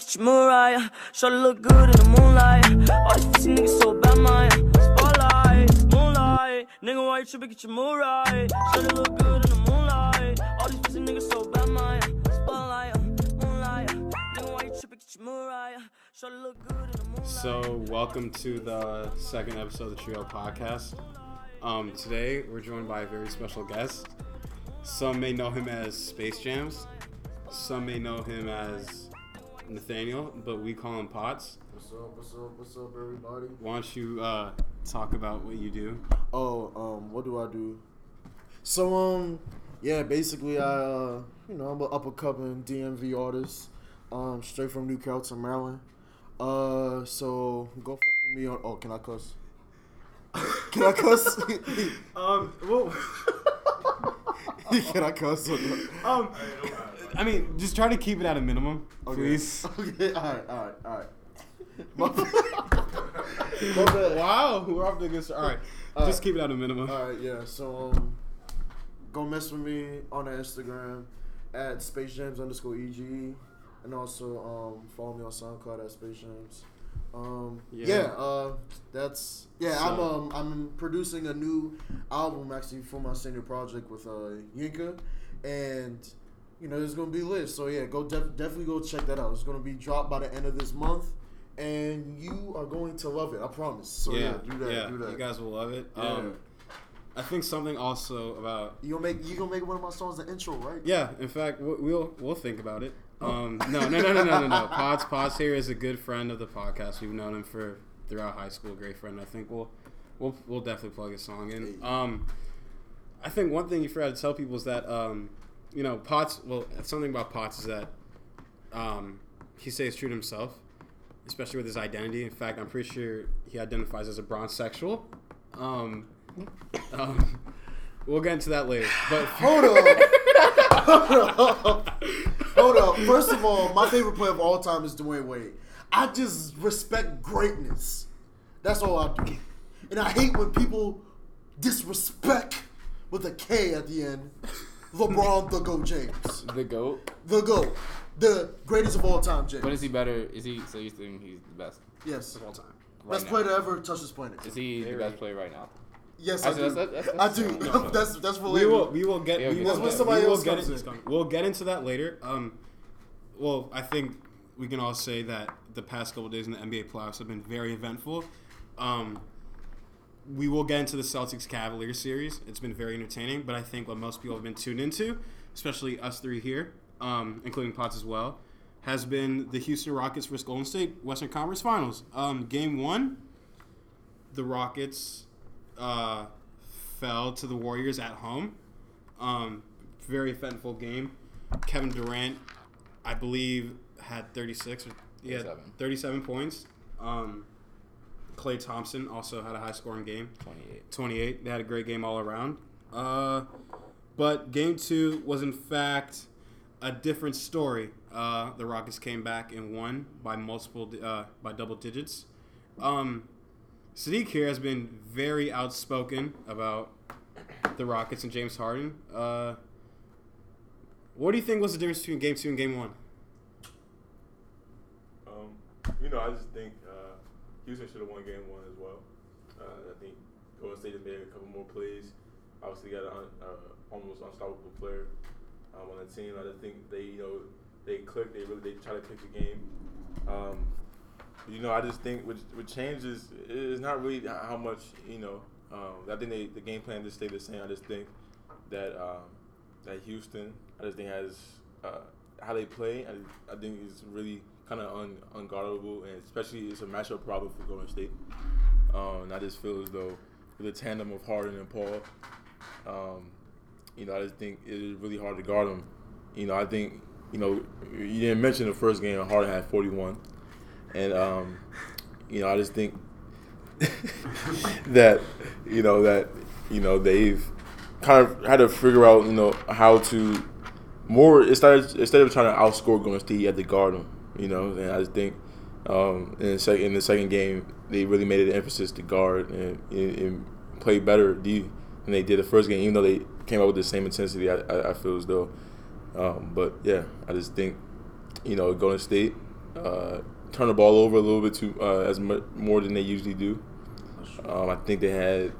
Show look good in the moonlight. All these pussy niggas so bad, man. Spotlight, moonlight. Nigga, why you tripping, get your Mariah. Show look good in the moonlight. All these pussy niggas so bad, man. Spotlight, moonlight. Nigga, why you tripping, get your Mariah. Show look good in the moonlight. So, welcome to the second episode of the Trio Podcast. Um, today, we're joined by a very special guest. Some may know him as SpaceJamz. Some may know him as Nathaniel, but we call him Potts. What's up? What's up? What's up, everybody? Why don't you uh, talk about what you do? Oh, um, what do I do? So, um, yeah, basically, I, uh, you know, I'm an up and coming DMV artist, um, straight from New Carrollton, Maryland. Uh, so go fuck with me on. Oh, can I cuss? can I cuss? Um, well, can I cuss? Or not? um, I mean, just try to keep it at a minimum, Okay. please. Okay. All right. All right. All right. My bad. Wow, we're off to a good start. All right, All just right. keep it at a minimum. All right, yeah. So um, go mess with me on the Instagram at SpaceJamz underscore EGE, and also um, follow me on SoundCloud at SpaceJamz. Um, Yeah. yeah, uh, that's yeah. I'm um, I'm producing a new album actually for my senior project with uh, Yinka, and you know it's gonna be lit. So yeah, go def- definitely go check that out. It's gonna be dropped by the end of this month. And you are going to love it, I promise. So yeah, do that, yeah, do that. you guys will love it. Yeah. Um, I think something also about You gonna make you gonna make one of my songs the intro, right? yeah. In fact, we- we'll we'll think about it. Um, no, no, no, no, no, no, no. Potts Potts here is a good friend of the podcast. We've known him for throughout high school. Great friend. I think we'll we'll we'll definitely plug his song in. Um, I think one thing you forgot to tell people is that um, you know Potts. Well, something about Potts is that um, he stays true to himself, especially with his identity. In fact, I'm pretty sure he identifies as a bronzesexual. Um, um, we'll get into that later. But Hold up. Hold up. Hold up. First of all, my favorite player of all time is Dwyane Wade. I just respect greatness. That's all I do. And I hate when people disrespect with a K at the end. LeBron the GOAT James. The goat. The GOAT. The greatest of all time, James. But is he better? Is he? So you think he's the best? yes. Of all time. Best now. player to ever touch this planet. Is he the best player right now? Yes, I Actually, do. that's- that's- I do. no, no. that's that's for We will we will get Yeah, we okay. will That's when get, somebody we will else get comes into, in. we'll get into that later. Um, well, I think we can all say that the past couple days in the NBA playoffs have been very eventful. Um, we will get into the Celtics Cavaliers series. It's been very entertaining, but I think what most people have been tuned into, especially us three here, um, including Potts as well, has been the Houston Rockets versus Golden State Western Conference Finals. Um, game one, the Rockets uh, fell to the Warriors at home. Um, very eventful game. Kevin Durant, I believe, had 36 or had 37. 37 points. Um, Klay Thompson also had a high scoring game. Twenty-eight. 28. They had a great game all around. Uh, but game two was, in fact, a different story. Uh, the Rockets came back and won by multiple, uh, by double digits. Um, Saddiq here has been very outspoken about the Rockets and James Harden. Uh, what do you think was the difference between game two and game one? Um, you know, I just think Houston should have won game one as well. Uh, I think Golden State just made a couple more plays. Obviously, got an uh, almost unstoppable player um, on the team. I just think they, you know, they click. They really they try to click the game. Um, you know, I just think with, with changes, it's not really how much you know. Um, I think they, the game plan just stayed the same. I just think that um, that Houston, I just think has uh, how they play. I, I think is really kind of un, unguardable, and especially it's a matchup problem for Golden State. Um, and I just feel as though with the tandem of Harden and Paul, um, you know, I just think it is really hard to guard them. You know, I think you know you didn't mention the first game. Harden had 41, and um, you know, I just think that you know that you know they've kind of had to figure out you know how to more instead of, instead of trying to outscore Golden State, you had to guard them. You know, and I just think um, in the second in the second game they really made it an emphasis to guard and, and, and play better D than they did the first game, even though they came out with the same intensity. I, I, I feel as though, um, but yeah, I just think you know Golden State uh, turn the ball over a little bit too uh, as mu- more than they usually do. Um, I think they had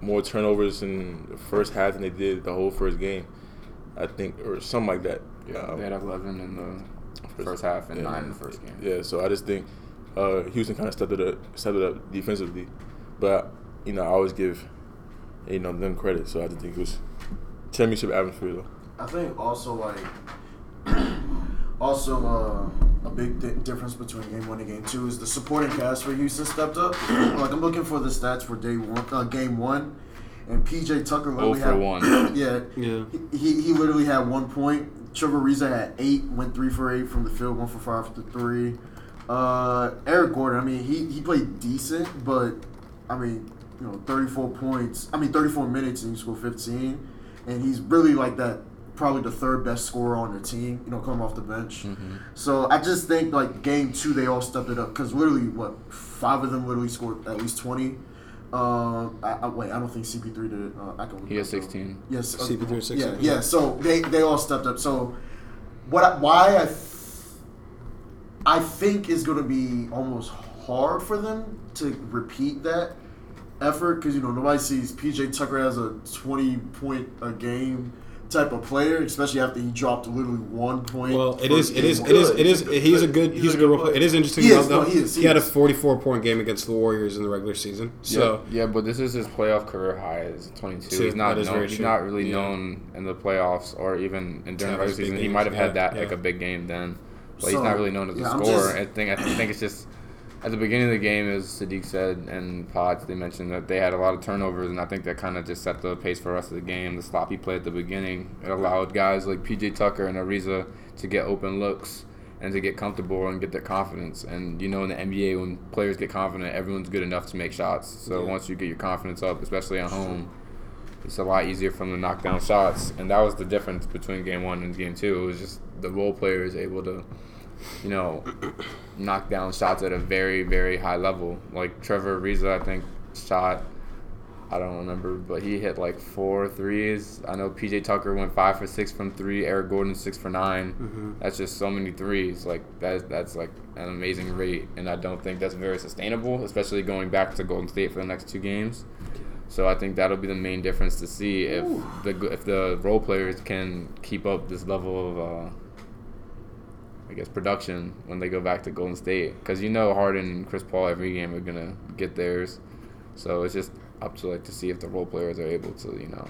more turnovers in the first half than they did the whole first game. I think, or something like that. Yeah, Um, they had 11 in the first half and yeah. nine in the first game. Yeah, so I just think uh, Houston kind of stepped it up, stepped it up defensively, but you know I always give you know them credit. So I just think it was championship atmosphere though. I think also like also uh, a big di- difference between game one and game two is the supporting cast for Houston stepped up. like I'm looking for the stats for day one, uh, game one, and PJ Tucker literally had one. yeah, Yeah. he, he literally had one point. Trevor Ariza had eight, went three for eight from the field, one for five for the three. Uh, Eric Gordon, I mean, he, he played decent, but I mean, you know, 34 points. I mean, 34 minutes and he scored 15, and he's really like that. Probably the third best scorer on the team, you know, coming off the bench. Mm-hmm. So I just think like game two, they all stepped it up because literally, what five of them literally scored at least 20. Uh, I, I, wait, I don't think CP3 did. Uh, I can. look He has 16. Yes, uh, CP3 is Yeah, 16, yeah. yeah. So they they all stepped up. So what? I, why I th- I think is going to be almost hard for them to repeat that effort because you know nobody sees PJ Tucker as a twenty point a game type of player, especially after he dropped literally one point. Well, it for is. It game is. one. It is. It is. He's a good. He's a good role player. It is interesting He though. is, no, he is, he He had a 44 point game against the Warriors in the regular season. So yeah, yeah, but this is his playoff career high is 22. True, he's not known, he's not really Yeah. known in the playoffs or even in during the regular season. He might have had yeah, that like a big game then, but So, he's not really known as a yeah, scorer. just- I think I think it's just at the beginning of the game, as Saddiq said and Potts, they mentioned that they had a lot of turnovers, and I think that kind of just set the pace for the rest of the game. The sloppy play at the beginning it allowed guys like PJ Tucker and Ariza to get open looks and to get comfortable and get their confidence. And you know, in the NBA, when players get confident, everyone's good enough to make shots. So Yeah. once you get your confidence up, especially at home, it's a lot easier for them to knock down shots. And that was the difference between game one and game two. It was just the role players able to, you know, knock down shots at a very, very high level. Like Trevor Ariza, I think, shot. I don't remember, but he hit like four threes. I know PJ Tucker went five for six from three. Eric Gordon six for 9 Mm-hmm. That's just so many threes. Like that's that's like an amazing rate, and I don't think that's very sustainable, especially going back to Golden State for the next two games. So I think that'll be the main difference to see if the if the role players can keep up this level of, uh, I guess, production when they go back to Golden State. Because you know Harden and Chris Paul every game are gonna get theirs. So it's just up to like to see if the role players are able to you know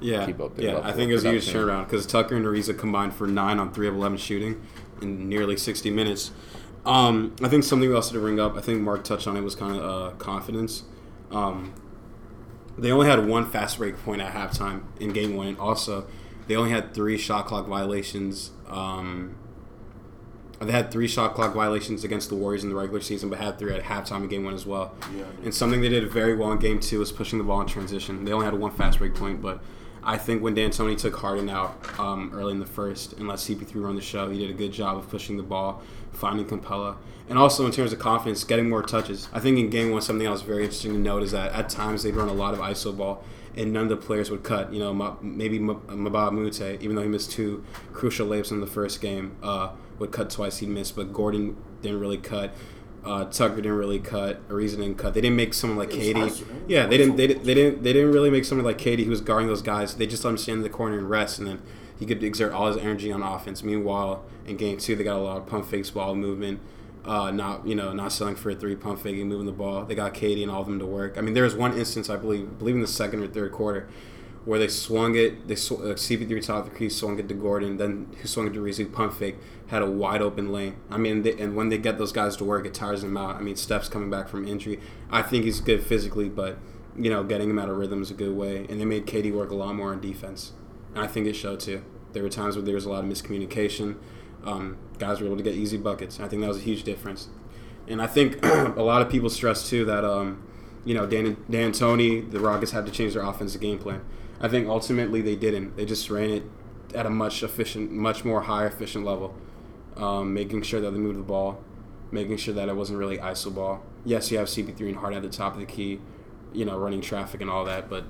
yeah, keep up their yeah. level I think it was a huge turnaround because Tucker and Ariza combined for nine on three of 11 shooting in nearly 60 minutes. Um, I think something else to bring up. I think Mark touched on it was kind of uh, confidence. Um, they only had one fast break point at halftime in game one. And also, they only had three shot clock violations. Um, they had three shot clock violations against the Warriors in the regular season, but had three at halftime in game one as well. Yeah, And something they did very well in game two was pushing the ball in transition. They only had one fast break point, but I think when D'Antoni took Harden out um, early in the first and let CP3 run the show, he did a good job of pushing the ball, finding Capela, and also in terms of confidence, getting more touches. I think in game one, something else was very interesting to note is that at times they'd run a lot of ISO ball, and none of the players would cut. You know, maybe Ma- Mbah a Moute, even though he missed two crucial layups in the first game, uh, would cut twice. He'd miss, but Gordon didn't really cut. Uh, Tucker didn't really cut. Ariza didn't cut. They didn't make someone like KD. Yeah, they didn't. They, didn't- they didn't. They didn't really make someone like KD who was guarding those guys. They just let him stand in the corner and rest, and then he could exert all his energy on offense. Meanwhile, in game two, they got a lot of pump fakes, ball movement, uh, not you know not selling for a three, pump faking, moving the ball. They got KD and all of them to work. I mean, there was one instance I believe, believe in the second or third quarter, where they swung it. They sw- uh, CP3 top of the crease swung it to Gordon, then who swung it to Rizzi, pump fake, had a wide open lane. I mean, they, and when they get those guys to work, it tires them out. I mean, Steph's coming back from injury. I think he's good physically, but you know, getting him out of rhythm is a good way. And they made KD work a lot more on defense, and I think it showed too. There were times where there was a lot of miscommunication. Um, guys were able to get easy buckets. I think that was a huge difference. And I think a lot of people stress too that um, you know Dan D'Antoni, the Rockets had to change their offensive game plan. I think ultimately they didn't. They just ran it at a much efficient, much more high efficient level, um, making sure that they moved the ball, making sure that it wasn't really iso ball. Yes, you have CP3 and Hart at the top of the key, you know, running traffic and all that, but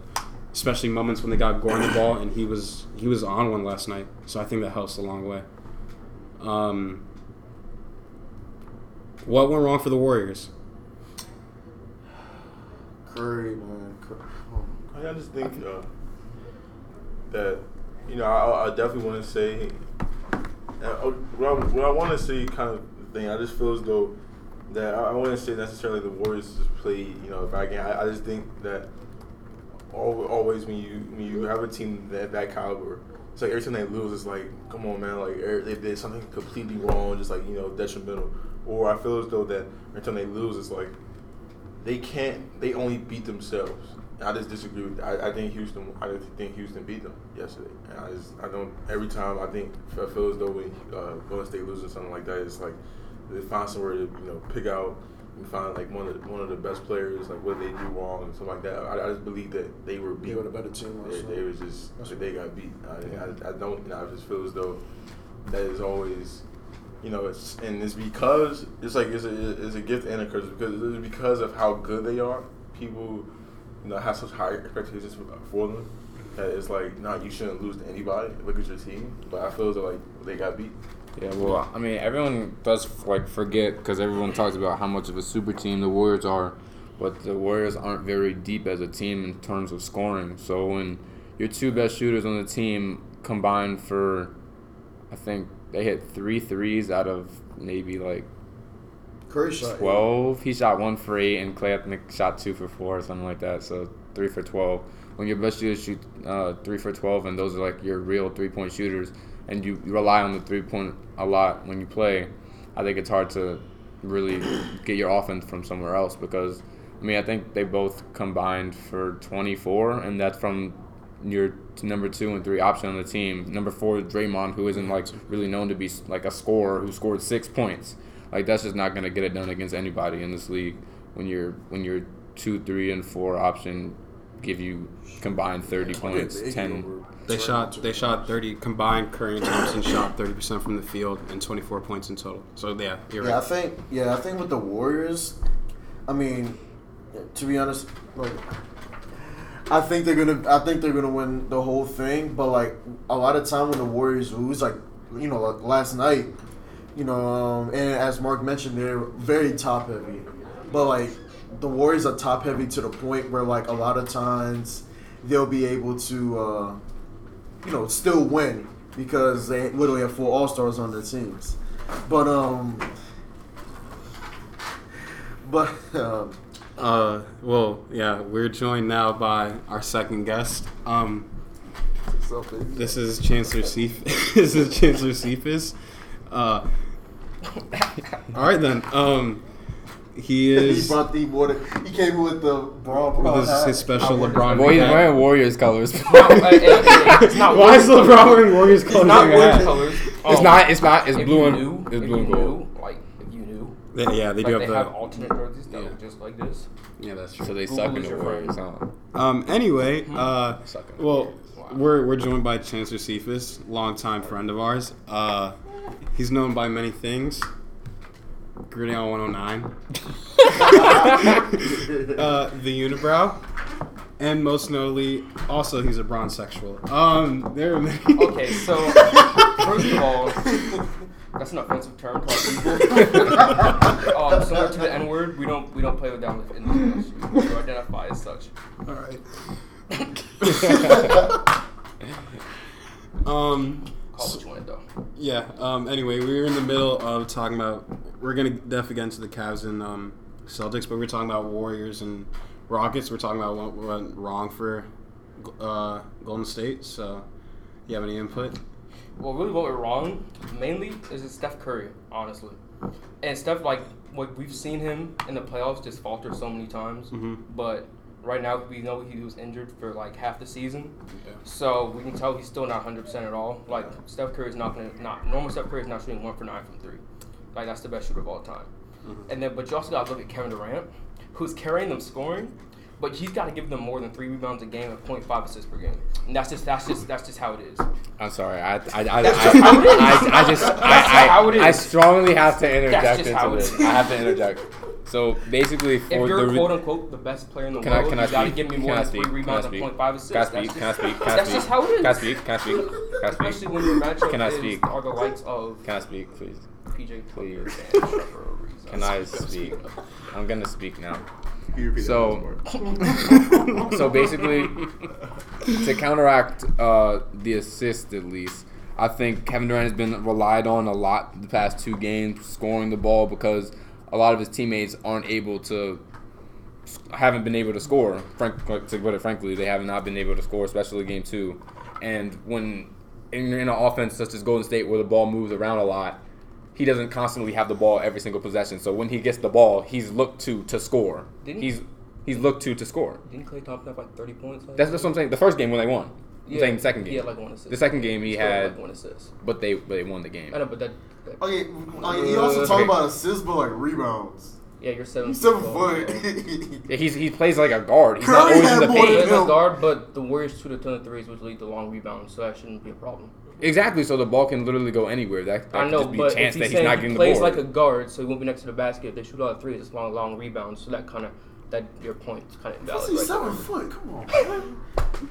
especially moments when they got Gordon the ball and he was he was on one last night. So I think that helps a long way. Um, What went wrong for the Warriors? Curry, man. Cur- oh. I I just think uh, that you know I, I definitely want to say uh, what I, I want to say kind of thing. I just feel as though that I, I wouldn't say necessarily the Warriors just play you know bad game. I, I just think that always when you when you have a team that that caliber. It's like every time they lose, it's like, come on, man! Like er- they did something completely wrong, just like you know, detrimental. Or I feel as though that every time they lose, it's like they can't. They only beat themselves. I just disagree with. I, I think Houston. I just think Houston beat them yesterday. And I just. I don't. Every time I think I feel as though when uh, Golden State loses something like that, it's like they find somewhere to you know pick out and find like one of the, one of the best players. Like what they do wrong and something like that. I, I just believe that they were beat. They were the better team. They, they was just like, they got beat. I, I, I don't. You know, I just feel as though that is always, you know, it's and it's because it's like it's a it's a gift and a curse because it's because of how good they are. People, you know, have such high expectations for, them that it's like, nah, you shouldn't lose to anybody. Look at your team. But I feel like they got beat. Yeah, well, I mean, everyone does like forget because everyone talks about how much of a super team the Warriors are, but the Warriors aren't very deep as a team in terms of scoring. So when your two best shooters on the team combined for, I think they hit three threes out of maybe like Curry shot. twelve. He shot one eight, and Klay I shot two for four or something like that. So three for twelve. When your best shooters shoot uh, three for twelve, and those are like your real three point shooters, and you rely on the three point a lot when you play, I think it's hard to really get your offense from somewhere else because I mean I think they both combined for twenty four, and that's from your number two and three option on the team. Number four, Draymond, who isn't like really known to be like a scorer, who scored six points. Like that's just not gonna get it done against anybody in this league. When you're when you're two, three, and four option give you combined thirty points, ten. They shot they shot 30 combined. Curry and Thompson shot 30 percent from the field and 24 points in total. So yeah, you're Yeah, I think. Yeah, I think with the Warriors, I mean, to be honest, like, I think they're gonna. I think they're gonna win the whole thing. But like a lot of time when the Warriors lose, like you know, like last night, you know, um, and as Mark mentioned, they're very top heavy. But like the Warriors are top heavy to the point where like a lot of times they'll be able to, uh, you know, still win because they literally have four All Stars on their teams. But um, but um, Uh, well, yeah, we're joined now by our second guest. Um, this is Chancellor Cephas. this is Chancellor Cephas. Uh, all right then. Um, he is. he brought the water. He came with the brawl. Well, this is his special wear- LeBron. Boy, he's hat. wearing Warriors colors. it's not Why is LeBron wearing Warriors colors? It's not Warriors hat? colors. It's Um, not. It's not. It's if blue and knew, it's blue and gold. Knew, like if you knew, Yeah, yeah, they like do they have have the. alternate jerseys that yeah. look just like this. Yeah, that's true. So they Google suck in the Warriors, huh? Um. Anyway, uh, Suck in well, Wow. we're we're joined by Chancellor Cephas, longtime friend of ours. Uh, he's known by many things. Gritty on 109. uh, the unibrow, and most notably, also he's a bronze sexual. Um, there are many. Okay, so first of all, that's an offensive term to our people. um, similar to the N word, we don't we don't play with that in this industry. We identify as such. All right. um. Call what though. Yeah. Um. Anyway, we were in the middle of talking about. We're gonna definitely get into the Cavs and um, Celtics, but we're talking about Warriors and Rockets. We're talking about what went wrong for uh, Golden State. So, you have any input? Well, really, what went wrong mainly is it's Steph Curry, honestly, and Steph like what we've seen him in the playoffs just falter so many times. Mhm. But right now we know he was injured for like half the season, Yeah. so we can tell he's still not hundred percent at all. Like Steph Curry is not gonna not normal. Steph Curry is not shooting one for nine from three. Like that's the best shooter of all time. Mm-hmm. And then, but you also got to look at Kevin Durant, who's carrying them scoring, but he's got to give them more than three rebounds a game and 0.5 assists per game. And that's just that's just that's just how it is. I'm sorry. I I I, I, just how it is. I, I just I, I, how it is. I strongly have to interject into this. I have to interject. So basically, for If you're the re- quote unquote the best player in the Can I- world, can I got to speak? give me Can more I than speak? three Can I rebounds and speak? 0.5 assists. Can I speak? Can I speak? Can I that's just how it is. Can I speak? Can I speak? Can I speak? Especially when your matchup Can I is, are the likes of Can I speak, please? PJ Please. Tucker and Trevor Ariza. Can I speak? I'm gonna speak now. Can you repeat that So- So basically, to counteract uh, the assist at least, I think Kevin Durant has been relied on a lot the past two games, scoring the ball because a lot of his teammates aren't able to, haven't been able to score. Frank, to put it frankly, they have not been able to score, especially game two. And when in, in an offense such as Golden State, where the ball moves around a lot, he doesn't constantly have the ball every single possession. So when he gets the ball, he's looked to to score. Didn't- He's he's looked to to score. Didn't Klay Thompson have like 30 points? That's, that's what I'm saying. The first game when they won. I'm Yeah, saying the second game. He had like one assist. The second game he Still had- like one assist. but they but they won the game. I know, but that. that Okay, okay, he also Uh, talked okay. about assists, but like rebounds. yeah, you're seven. He's seven tall, foot. so- Yeah, he's he plays like a guard. He's not Curry always in the more He paint. is a guard, but the Warriors shoot a ton of threes, which lead to long rebounds, so that shouldn't be a problem. Exactly. So the ball can literally go anywhere. That, that I could know, just be but a chance if that he's he's saying not he getting plays the board. like a guard, so he won't be next to the basket. If they shoot a lot of threes, it's long, long rebounds, so that kind of that your point's kind of invalid. He's right seven there. foot. Come on, man.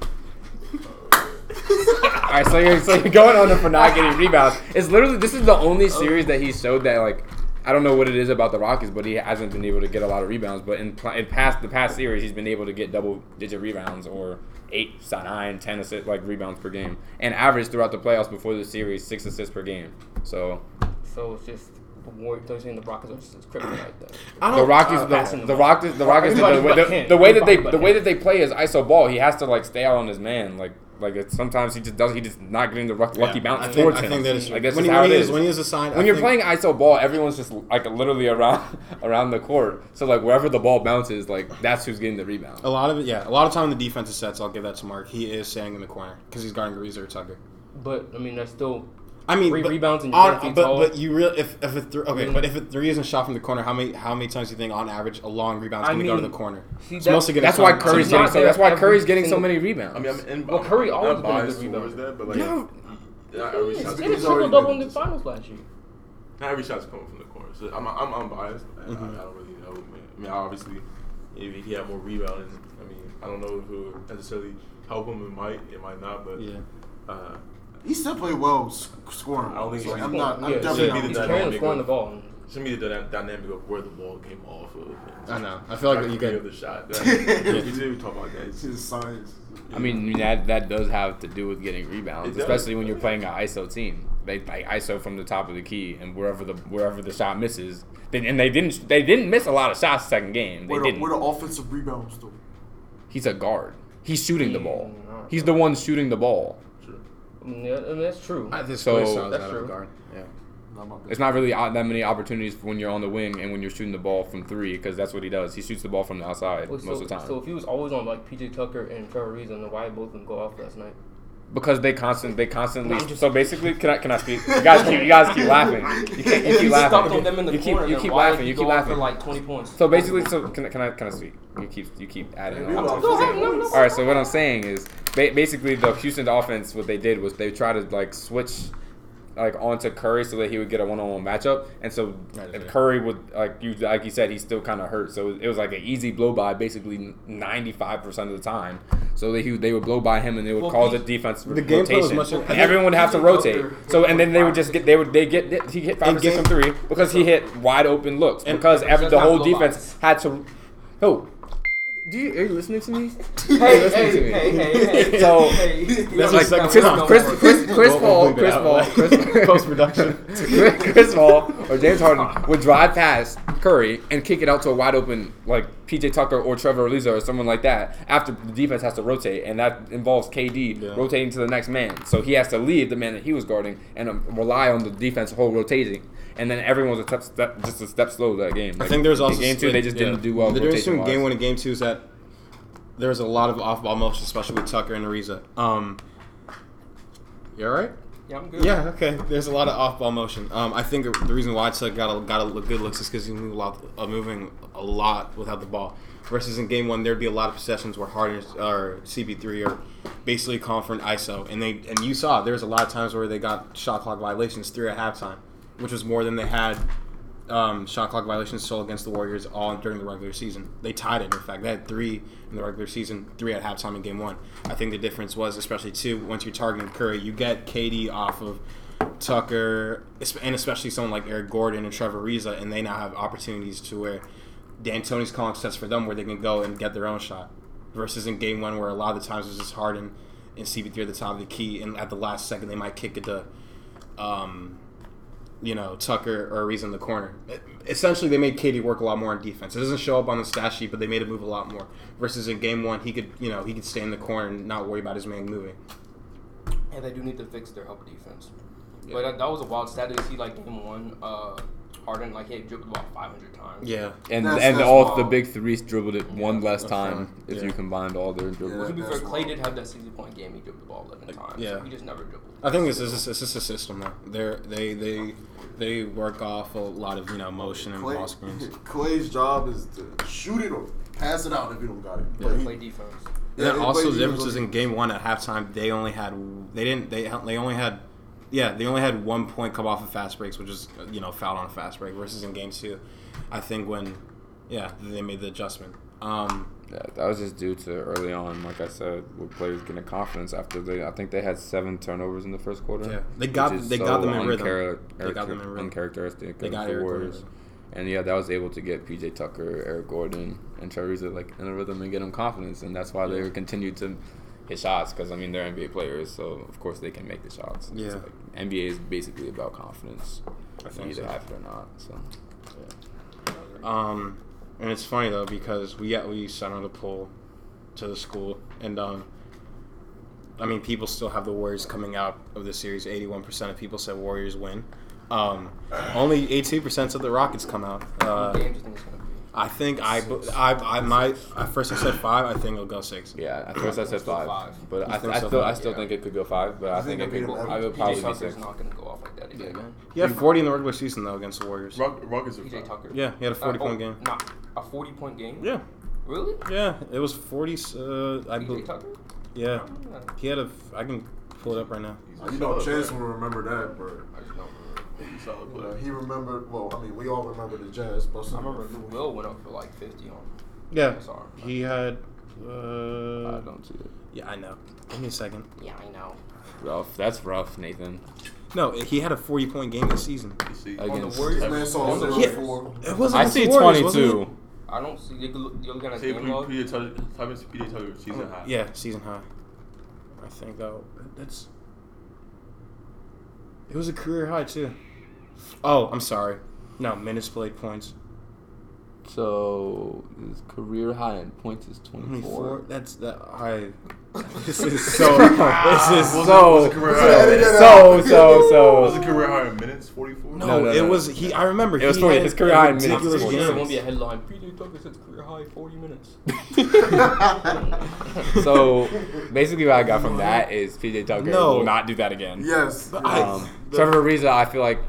All right, so you're, so you're going on him for not getting rebounds. It's literally this is the only series that he showed that like I don't know what it is about the Rockets, but he hasn't been able to get a lot of rebounds. But in, in past the past series, he's been able to get double digit rebounds or eight, nine, ten assist like rebounds per game, and average throughout the playoffs before the series six assists per game. So So it's just the Warriors. They're saying the Rockets are just kryptonite then. I the don't. Rockets, uh, the, the the. Rockets, the Rockets, the, Everybody way- the, the way that they the way that they play is iso ball. He has to like stay out on his man. Like like it's, sometimes he just does. He just not getting the lucky Yeah, bounce I think, towards I him. think that is like that's when, just he, how when, it he is. is, when he is assigned. when I you're think- playing iso ball, everyone's just like literally around around the court. So like wherever the ball bounces, like that's who's getting the rebound. a lot of it, yeah, a lot of time in the defensive sets, I'll give that to Mark. He is standing in the corner because he's guarding Ariza or Tucker. But I mean, that's still I mean, Three but, rebounds and you're on, ten feet but tall. but you real if if a th- okay, Really? but if a three isn't shot from the corner, how many how many times do you think on average a long rebound's I going to go to the corner? see, that- mostly gonna That's why Curry's getting so. That's why Curry's getting so many rebounds. I mean, I'm in, Well, Curry I'm always not been a good rebounder. but like, No. not every he's a triple double in the this- finals last year. not every shot's coming from the corner. So I'm I'm, I'm biased. I, Mm-hmm. I, I don't really know. Man. I mean, obviously, if he had more rebounding, I mean, I don't know if it would necessarily help him. It might, it might not. But Yeah. uh, He still played well scoring. I don't think so he's- I'm not. I'm yeah, definitely should be the dynamic scoring the ball. should be the dynamic of where the ball came off of. I know. I feel like you get get the shot. we did talk about that. It's his science. I mean, that that does have to do with getting rebounds, especially when you're playing an ISO team. They like ISO from the top of the key, and wherever the wherever the shot misses, they, and they didn't they didn't miss a lot of shots second game. They Where the, didn't. where the offensive rebounds though? He's a guard. He's shooting the ball. He's the one shooting the ball. Sure. I mean, yeah, I mean that's true. I, this So- play style is That's out of true. guard. Yeah. Not my bad. It's not really that many opportunities when you're on the wing and when you're shooting the ball from three, because that's what he does. He shoots the ball from the outside Well, most so, of the time. so if he was always on like PJ Tucker and Trevor Ariza, then why both of them go off last night? Because they constant they constantly. No, just- so basically, can I can I speak? You guys keep you guys keep laughing. You, can't, you keep laughing. on them in the you keep you keep laughing. You keep laughing. like 20 points. So basically, so can, I- can I can I speak? You keep you keep adding. On. we Go ahead, no, no, All right. So what I'm saying is, basically, the Houston offense, what they did was they tried to like switch, like onto Curry so that he would get a one-on-one matchup, and so if. Curry would like you like you said, he's still kind of hurt, so it was like an easy blow by, basically 95 percent of the time. So they he, they would blow by him and they would Well, cause P- a defense The game rotation, much- and everyone would have to rotate. So and then they would just get they would they get he hit five or six from three because he hit wide open looks because every, the whole defense had to. Oh, do you are you listening to me? Hey, listen hey, hey, hey, hey. So- hey, That's like like Chris, No Chris, more. Chris, Chris Paul, we'll Chris. Paul, Chris, Post-production. Chris, Chris Paul or James Harden would drive past Curry and kick it out to a wide open like PJ Tucker or Trevor Ariza or someone like that. After the defense has to rotate, and that involves KD Yeah. rotating to the next man. So he has to leave the man that he was guarding and um, rely on the defense whole rotating. And then everyone was a step, step just a step slow that game. I think there's also game two they just yeah. didn't do well. The difference between game one and game two is that there was a lot of off-ball motion, especially with Tucker and Ariza. Um, you all right? Yeah, I'm good. Yeah, okay. There's a lot of off-ball motion. Um, I think the reason why Tuck got a, got a good looks is because he moved a lot, uh, moving a lot without the ball. Versus in game one, there'd be a lot of possessions where Harden or CP3 are basically an ISO, and they and you saw there was a lot of times where they got shot clock violations three at halftime, which was more than they had um, shot clock violations stole against the Warriors all during the regular season. They tied it. In fact, they had three in the regular season, three at halftime in Game One. I think the difference was, especially too, once you're targeting Curry, you get KD off of Tucker, and especially someone like Eric Gordon and Trevor Ariza, and they now have opportunities to where D'Antoni's calling sets for them where they can go and get their own shot. Versus in Game One, where a lot of the times it was just Harden and CP3 at the top of the key, and at the last second they might kick it to. Um, you know, Tucker or Ariza in the corner. Essentially, they made KD work a lot more on defense. It doesn't show up on the stat sheet, but they made it move a lot more. Versus in game one, he could, you know, he could stay in the corner and not worry about his man moving. And they do need to fix their help defense. Yeah. But that, that was a wild stat to see, like, game one, uh, Harden, like, he had dribbled about 500 times. Yeah, And That's- and that's all wild. the big three dribbled it one less That's time fine. if Yeah. you combined all their dribbles. be fair, That's Klay did have that 60 point game. He dribbled the ball 11 times. yeah. So he just never dribbled. I think this is this is a system though. They're they they they work off a lot of you know motion and Klay, ball screens. Klay's job is to shoot it or pass it out if you don't got it. But Yeah. he- Play defense. And then also plays the difference is in game one at halftime they only had they didn't they they only had yeah they only had one point come off of fast breaks which is you know foul on a fast break versus in game two, I think when yeah they made the adjustment. Um, Yeah, that was just due to early on, like I said, with players getting confidence after they. I think they had seven turnovers in the first quarter. Yeah. They got- they got them in rhythm. unchar- They got them in rhythm. Uncharacteristic They of got the Eric Gordon in Warriors. rhythm. And yeah, that was able to get PJ Tucker, Eric Gordon, and Teresa like in a rhythm and get them confidence, and that's why they Yeah. continued to hit shots because I mean they're NBA players, so of course they can make the shots. Yeah. like, NBA is basically about confidence. I think you either so. have it or not. So Um, and it's funny though because we got we sent out a poll to the school, and um, I mean people still have the Warriors coming out of the series. Eighty-one percent of people said Warriors win. Um, only eighteen percent said the Rockets come out. Uh, many games do you think it's going to be? I think I, I, I might. At first I said five. I think it'll go six. yeah, at first I said five, five. but I, think I so? still I still Yeah. think it could go five, but I think think it it'll could be go. I would PJ probably be six. not going to go off like that again, man. He had forty in the regular season though against the Warriors. Rock, Rockets PJ fine. Tucker. Yeah, he had a forty Uh, point oh, game. Nah, a 40 point game? Yeah, Really? yeah. It was forty. Uh, I PJ believe. Tucker? Yeah, he had a. I can pull it up right now. You know, Chance will remember that, bro. Solid You know, player. he remembered. Well, I mean, we all remember the Jazz, but I remember Lou Will went up for like 50 on. Yeah, Sorry. he had. I Uh, don't see it. yeah, I know. Give me a second. Yeah, I know. Rough. That's rough, Nathan. No, he had a forty point game this season. You see, On the Warriors? Man saw zero Yeah. four. It wasn't. I see Warriors, 22. I don't see. You look- You're looking at Say game log? PJ Tucker, Tucker, PJ Tucker, season high. Yeah, season high. I think that that's. It was a career high too. Oh, I'm sorry. No, minutes played points. So his career high in points is 24. 24. That's that. I. This is so. this is Was it- so. was it career So, high? edit that So so Was so. it career high in minutes? 44? No, No, no, it no. was he. I remember It was he 40 had his career high in minutes ridiculous is 40. There won't be a headline. PJ Tucker sets career high 40 minutes. So basically, what I got from that is PJ Tucker No. will not do that again. Yes. But I- Um, Trevor Ariza, I feel like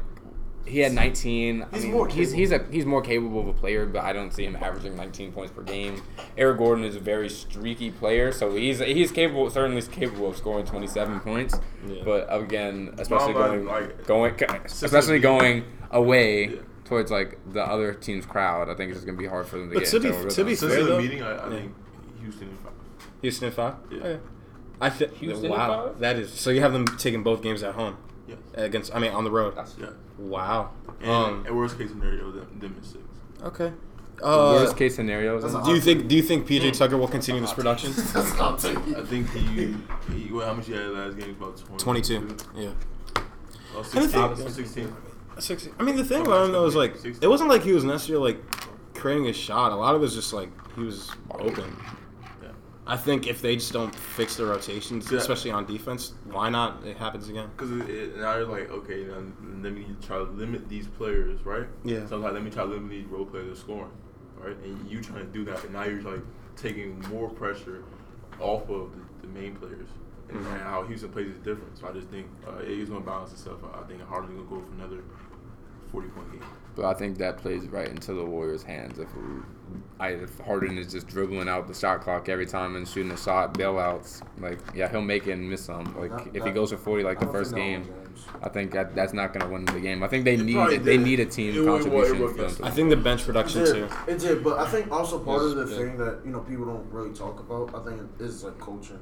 he had 19. I He's mean, more he's capable. he's a he's more capable of a player, but I don't see him averaging 19 points per game. Eric Gordon is a very streaky player, so he's he's capable certainly is capable of scoring 27 points. Yeah. But again, especially Well, going like- going especially going away Yeah. towards like the other team's crowd, I think it's just gonna be hard for them to But get. to be- into to be rhythm. Since fair, the though- meeting, I, I Yeah. think Houston in five. Houston at five. Yeah. Oh, okay. I think. Houston wow, five? that is. So you have them taking both games at home Yes. against. I mean, on the road. That's Yeah. Wow. And Um. at worst case scenario, them, them in six. Okay. Uh, worst case scenario. Do you think? Do you think PJ Tucker will continue this production? That's what I'm taking. I think he, he well, how much he had last game? About 20, Twenty-two. Yeah. Oh, And the 16. 16. I mean, the thing about him though is like, it wasn't like he was necessarily like creating a shot. A lot of it was just like he was open. Yeah. I think if they just don't fix the rotations, Yeah. especially on defense, why not? It happens again. Because it, it, now you're like, okay, now let me try to limit these players, right? Yeah. So like, let me try to limit these role players to scoring, right? And you trying to do that, and now you're like taking more pressure off of the, the main players. And, Mhm. and how Houston plays is different. So I just think uh, it is going to balance itself out. I think Harden's going to go for another 40 point game. But I think that plays right into the Warriors' hands if I if Harden is just dribbling out the shot clock every time and shooting a shot, bailouts. Like, yeah, he'll make it and miss some. Like, That- if he goes for forty like the first game. I think that that's not gonna win the game. I think they It need probably they need a It team wa- it wa- it contribution was for I think the bench It production did. too. It did, but I think also part Yes, of the yeah. thing that you know people don't really talk about, I think, is like coaching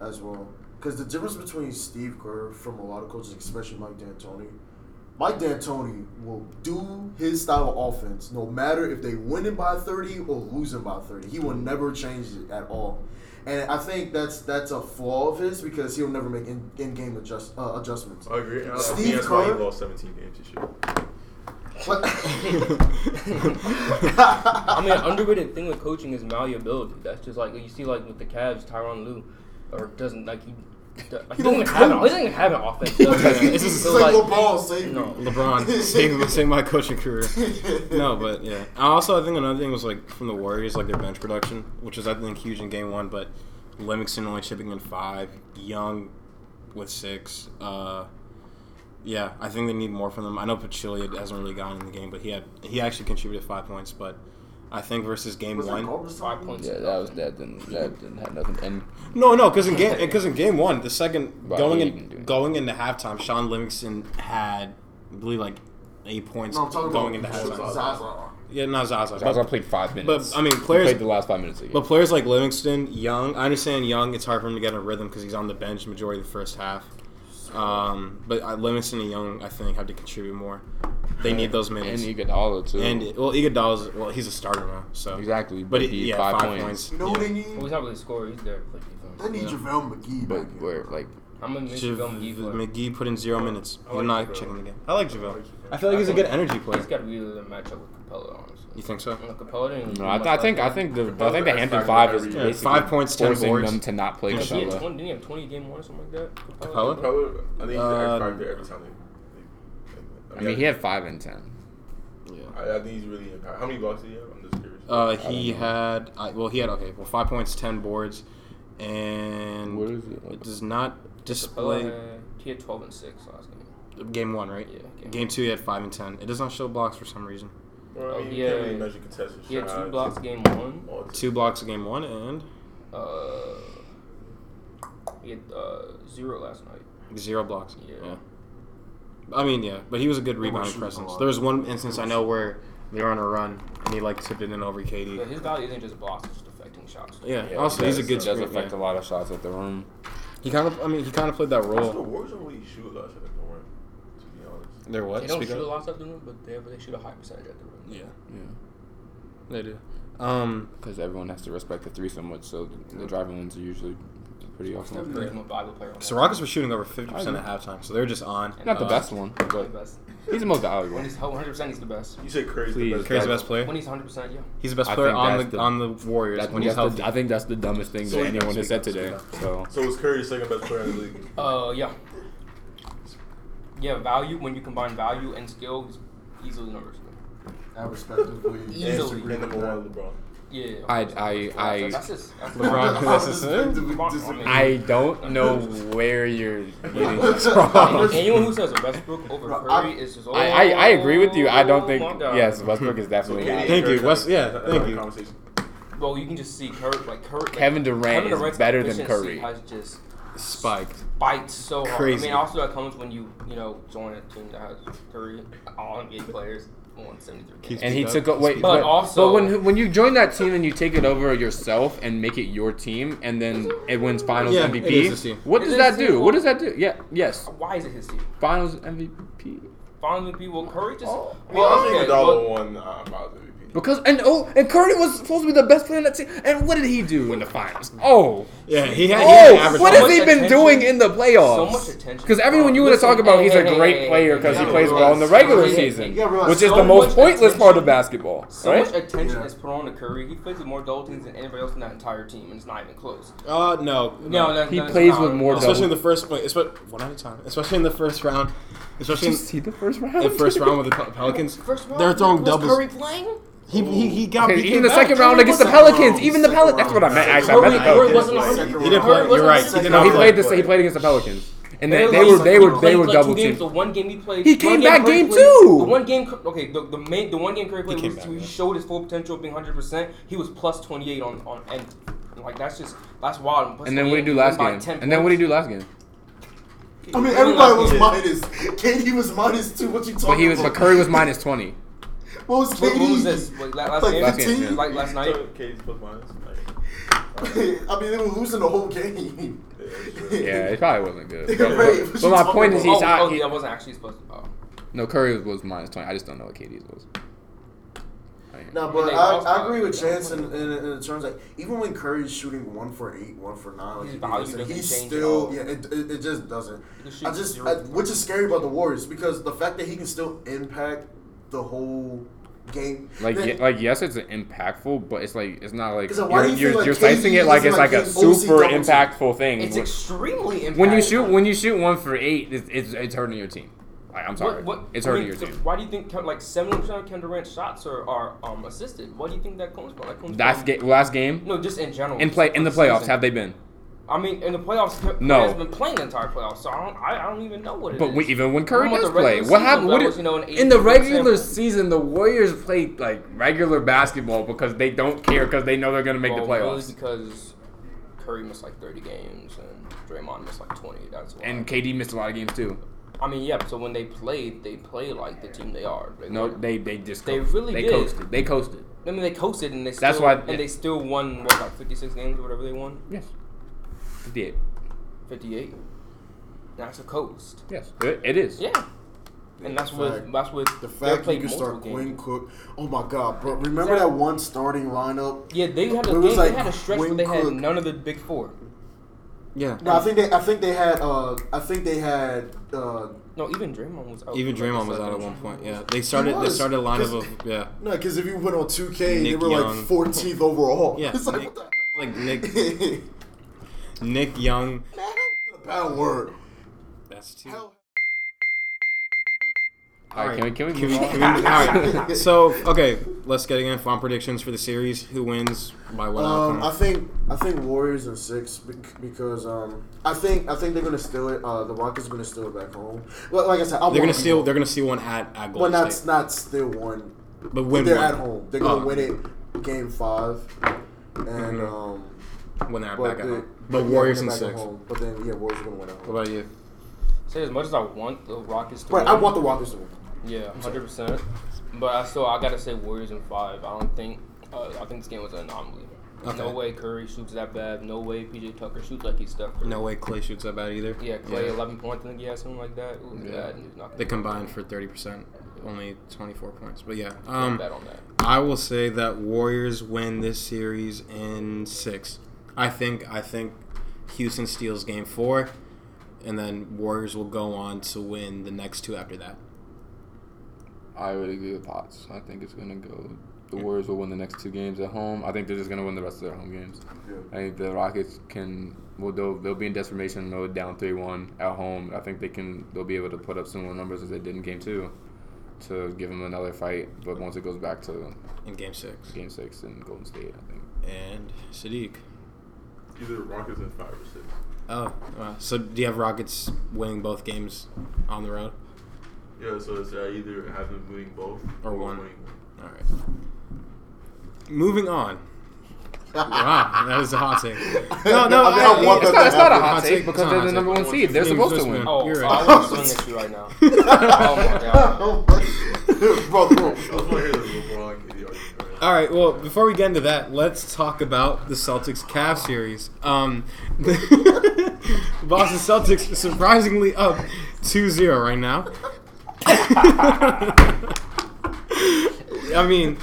as well. Because the difference between Steve Kerr from a lot of coaches, especially Mike D'Antoni, Mike D'Antoni will do his style of offense no matter if they win it by thirty or losing by thirty. He will never change it at all. And I think that's that's a flaw of his because he'll never make in, in-game adjust, uh, adjustments. I agree. And I Steve think that's why he lost 17 games this year. I mean, an underrated thing with coaching is malleability. That's just like you see, like with the Cavs, Tyronn Lue, or doesn't like he. Like, he, don't doesn't even have an, coach. he doesn't even have an offense. does? It's just It's So, like like, LeBron saved no. LeBron saved, saved my coaching career. No, but yeah. Also, I think another thing was like from the Warriors, like their bench production, which was I think huge in Game One. But Livingston only chipping in five, Young with six. Uh, yeah, I think they need more from them. I know Pachulia hasn't really gotten in the game, but he had he actually contributed five points. But I think versus Game Was that One, Garbage Five points. Yeah, that was that didn't that didn't have nothing. And No, no, because in game because in game one, the second Well, going he didn't do in it. going into halftime, Shaun Livingston had I believe like eight points No, I'm talking going about into halftime. Zaza. Yeah, not Zaza. Zaza But, played five minutes. but I mean, He players. played the last five minutes of the game. But players like Livingston, Young, I understand Young. It's hard for him to get in a rhythm because he's on the bench the majority of the first half. Um, but uh, Livingston and Young, I think, have to contribute more. They need those minutes. and minutes. Iguodala too. And well, Iguodala's well, he's a starter now, so exactly, But but he, he yeah, five, five, points. points. You know what they need? Well, he's not really a scorer. He's there to play defense. They need JaVale McGee But back here. where like I'm gonna miss Jav- JaVale McGee for. McGee put in zero minutes. I He's like not JaVale. checking the game. I like JaVale. I feel like he's a good energy player. He's got to be able to match up with Capela, honestly. You think so? And Capela didn't. no, I, th- I think I think the I think the X Hampton Five is every year. basically Five points, 10 forcing boards. them to not play Yeah, he had Capela. 20, didn't he have 20 game one or something like that? Capela? Capela, I think he's Uh, the X factor every time they. I mean, he had five and ten. Yeah. I, I think he's really impact. How many blocks did he have? I'm just curious. Uh, he don't had I, well, he had okay, well, five points, ten boards, and What is it? it does not Capela display had, he had 12 and 6 last game. game one, right? Yeah. Game, Game two, he had five and ten. It does not show blocks for some reason. Well, I oh, mean, he can't had- really measure contested He had two blocks game one. Two blocks in game one, and Uh, he had uh, zero last night. zero blocks. Yeah. I mean, yeah, but he was a good was rebounding presence. lot. There was one instance I know where they were on a run and he like tipped it in over But KD. his value isn't just blocks; it's just affecting shots. Yeah. Yeah, also, he he's a good It does screen. affect yeah. a lot of shots at the rim. He kind of, I mean, he kind of played that Also, the role. Warriors don't really shoot a lot of at the rim, to be honest. They're what? They don't Speak shoot up. a lot at the rim, but they have, they shoot a high percentage at the rim. Yeah, Yeah, they do. Um, because everyone has to respect the three so much, so the, the driving ones are usually pretty Steph awesome. Curry's the most valuable player on so Rockets were shooting over fifty percent at halftime, so they're just on. And, Not the uh, best one, He's the but best. he's the most When valuable. he's 100, percent he's the best. You said Curry's Please, the best. Curry's the best player. When he's 100, percent yeah. He's the best I player think on the, that's the- on the Warriors That- when he's that's healthy. the, I think that's the dumbest thing So that he- anyone has said today. So So is Curry the second best player in the league? Uh, yeah. Yeah, value when you combine value and skill, he's easily number two. I respectively. Easily. And number one, LeBron. Yeah. I I I That's just that's LeBron, that's his thing. LeBron, I don't know where you're getting this from. anyone who says Westbrook over Bro, Curry is just. I, I, I agree with you. I don't oh think Oh my God. yes, Westbrook is definitely. KD and Thank you, Wes- have- yeah, thank you. Well, you can just see Curry, like Curry. Like, Kevin Durant Kevin is better than Curry. Has just Spiked. bites so hard. Crazy. I mean, also that comes when you you know join a team that has Curry, all NBA players, won 73. And he Speak took up, a, wait, but. But also- but when when you join that team and you take it over yourself and make it your team, and then it wins Finals Yeah, MVP. it is his team. What Is does it that his do? team? What does that do? Yeah, yes, Why is it his team? Finals MVP. Finally, people Curry just. Well, I I think okay, Iguodala well, won uh, Finals MVP. Because and oh, and Curry was supposed to be the best player on that team, and what did he do in the finals? Oh, Yeah, he had, he had oh, average. what so has he been attention- doing in the playoffs? So much attention. Because everyone you want to Listen, talk about, hey, he's hey, a hey, great hey, player hey, because he hey, plays well in the regular hey, hey, season, hey, Yeah, bro, which is so the most much pointless part of basketball, So right? much attention Yeah. is put on to Curry. He plays with more double teams than anybody else in that entire team, and it's not even close. Uh, no, No, that, He plays not- with more no. especially in the first wait, especially one at a time. Especially in the first round, especially Did in see the first round? the first round with the Pelicans. First round, They're throwing was doubles. Curry playing? He, he, he got Okay, he even the back. second round against the Pelicans, even the second Pelicans. That's what I meant. Actually, I meant the Curry Pelicans. wasn't Second on- He didn't play. Curry You're right. He did No, he played this. He played against the Pelicans. and they, they were they were they were double teamed. The one game he played. He came back Curry game played- two. The one game, okay, the, the main the one game Curry played came was back, he showed his full potential of being 100. percent He was plus 28 on on and like that's just that's wild. Plus And then what did he do last game? And then what did he do last game? I mean, everybody was minus. KD was minus two. What you talking about. But he was about? but Curry was minus twenty. What was What, KD? what was this? Like, la- last Like game? Last game, yeah. Like last night? So, KD's plus minus. Like, I mean, they were losing the whole game. yeah. Yeah, it probably wasn't good. But, what but, but my talking point is he's oh, out. oh, he- I wasn't actually supposed to. Oh. no, Curry was minus twenty. I just don't know what KD's was. No, but I, I agree with yeah, Chance in, in, in the terms like even when Curry's shooting one for eight, one for nine, like His he value did, doesn't he's still all. yeah, it, it, it just doesn't. I just I, which is scary about the Warriors because the fact that he can still impact the whole game. Like, then- ye- like yes, it's impactful, but it's like it's not like 'Cause then you're you you're, feel like you're KD slicing it like it's like like a getting OC super team? impactful thing. It's When- extremely impactful. when you shoot when you shoot one for eight, it's it's, it's hurting your team. Like I'm sorry, What, what, it's I hurting mean, your team. Why do you think like seventy percent of Kevin Durant's shots are, are um assisted? What do you think that comes from? That comes Last from, game, last game No, just in general. in play in the playoffs, Season. have they been? I mean, in the playoffs, Curry No. has been playing the entire playoffs, so I don't, I, I don't even know what it is. But we, even when Curry does play, what happened? What is, you know, an in the regular season, the Warriors play like regular basketball because they don't care because they know they're gonna make well, the really playoffs. because Curry missed like thirty games and Draymond missed like twenty. That's why. And KD missed a lot of games too. I mean, yeah. So when they played, they played like the team they are. They No, were- they they just They coasted. really they did. coasted. They coasted. I mean, they coasted and they still, That's why- and they still won what like fifty six games or whatever they won. Yes, they did. 58. That's a coast. Yes, it, it is. Yeah. And that's The with that's with The they fact you played can start multiple Quinn games. Cook. Oh my God, bro! Remember Exactly. that one starting lineup? Yeah, they had a It game, was like they had a stretch where Quinn they had none of the big four. Yeah. No, I think they. I think they had. Uh, I think they had. Uh, No, even Draymond was out. Even for, like, Draymond was out at one point. Yeah, they started. They started a lineup of yeah, no, because if you went on two K, they were Young. like 14th overall. Yeah, it's like Nick- what like Nick the Nick Young. a bad word. That's two. Hell, All right, can we can we Can move we, on? can we, all right. So okay, let's get again farm predictions for the series. Who wins by what Um, I think I think Warriors in six because um, I think I think they're gonna steal it. Uh, the Rockets are gonna steal it back home. Well, like I said, I They're gonna it to be steal. home. They're gonna steal one at at Well, Golden not State. not still one. But win they're one. at home. They're gonna Oh, win it game five, and Mhm. um, when they're but back at the- home. But yeah, Warriors they're in six. home. But then yeah, Warriors are gonna win at What about you? Say as much as I want the Rockets to Right, win. I want the Rockets to win. Yeah, hundred percent. But I still I gotta say Warriors in five. I don't think uh, I think this game was an anomaly. Okay. No way Curry shoots that bad. No way PJ Tucker shoots like he's stuck. No way Klay shoots that bad either. Yeah, Klay eleven points. I think he had something like that. It was Yeah. bad. not They combined for thirty percent, only twenty four points. But yeah, um, bet on that. I will say that Warriors win this series in six. I think I think Houston steals game four, and then Warriors will go on to win the next two after that. I would agree with Potts. I think it's gonna go. The Warriors will win the next two games at home. I think they're just gonna win the rest of their home games. I think the Rockets can. Well, they'll they'll be in desperation mode, down three one at home. I think they can. They'll be able to put up similar numbers as they did in game two, to give them another fight. But once it goes back to In game six. game six in Golden State, I think. And Saddiq. Either Rockets in five or six. Oh, wow. so do you have Rockets winning both games on the road? Yeah, so it's uh, either have them winning both Or one. winning one. All right. Moving on. Wow, that is a hot take. No, no, I mean, I want It's not, it's not a hot Hot take take? because they're the number one seed. They're supposed to win. win. Oh, You're I right. want to swing at you right now. oh my god. bro, bro. I just want to hear the LeBron KD argument. Right? All right. Well, before we get into that, let's talk about the Celtics Cavs series. Um, Boston Celtics surprisingly up 2-0 right now. I mean,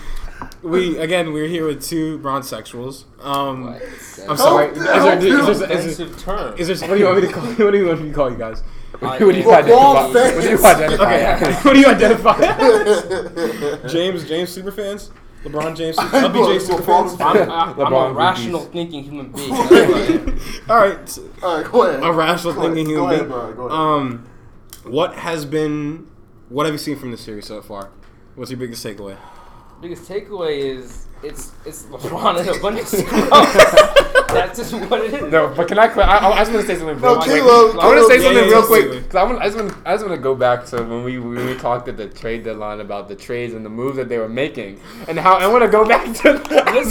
we again we're here with two bronze sexuals. Um, What? I'm sorry. Is there, Help is, there, him. is, there, Offensive term. is there, what do you want me to call? What do you want me to call you guys? I What do you am- Football identify? What do you identify? Okay. what do you identify? as? James James superfans. LeBron James LBJ superfans. I'm, I, I'm a rational groupies. thinking human being. That's what I am. All right. All right, go ahead. a rational Go ahead. thinking Go human ahead, being. bro. Go ahead. Um, what has been? What have you seen from the series so far? What's your biggest takeaway? Biggest takeaway is it's it's LeBron and a bunch of scrubs. That's just what it is. No, but can I? I, I just want to say something real No, quick. Caleb- I want to say Caleb- something yeah, real quick because I, want, I just want I just want to go back to when we when we talked at the trade deadline about the trades and the moves that they were making and how I want to go back to I want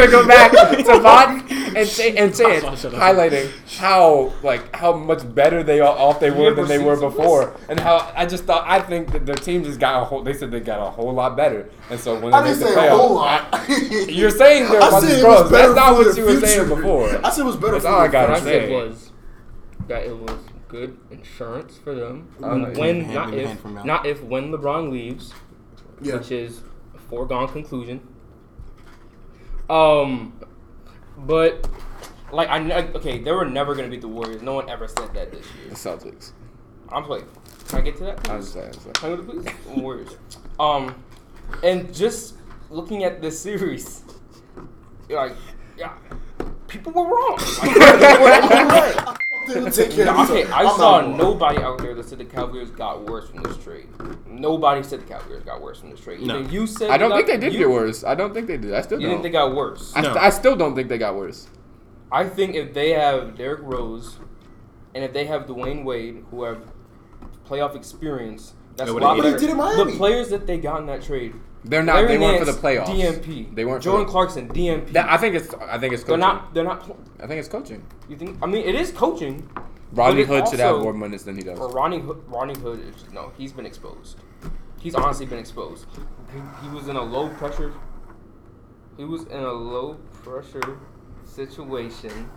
to go back to Vaughn and say and say it, highlighting how like how much better they are off they were than they were before and how I just thought I think that their team just got a whole they said they got a whole lot better and so when I they didn't make the say a playoffs whole lot. you're saying they're I about said it was better That's not what you were saying future. before. I said it was better That's all I gotta I said say. was that it was good insurance for them. I don't when Hand not if hand from Mel. not if when LeBron leaves, Yeah. which is a foregone conclusion. Um, but like I okay, they were never gonna beat the Warriors. No one ever said that this year. The year. Celtics. I'm playing. can I get to that? I please? was saying. so. Can I go to please? Warriors. Um, and just looking at this series, you're like, yeah, people were wrong. Like, people were right. Didn't take care of okay. I I'm saw nobody out there that said the Cavaliers got worse from this trade. Nobody said the Cavaliers got worse from this trade. No. Even you said I don't got- think they did you, get worse. I don't think they did. I still You don't. think they got worse? I, No. st- I still don't think they got worse. I think if they have Derrick Rose, and if they have Dwyane Wade, who have playoff experience, that's They a lot But he better. did in Miami. The players that they got in that trade, They're not. Larry they weren't for the playoffs. DMP. They weren't. Jordan for the, Clarkson, DMP. That, I think it's. I think it's they're not. They're not. pl- I think it's coaching. You think? I mean, it is coaching. Rodney Hood should have more minutes than he does. Or Ronnie Hood, Ronnie Hood is no, he's been exposed. He's honestly been exposed. He, he was in a low pressure. He was in a low pressure situation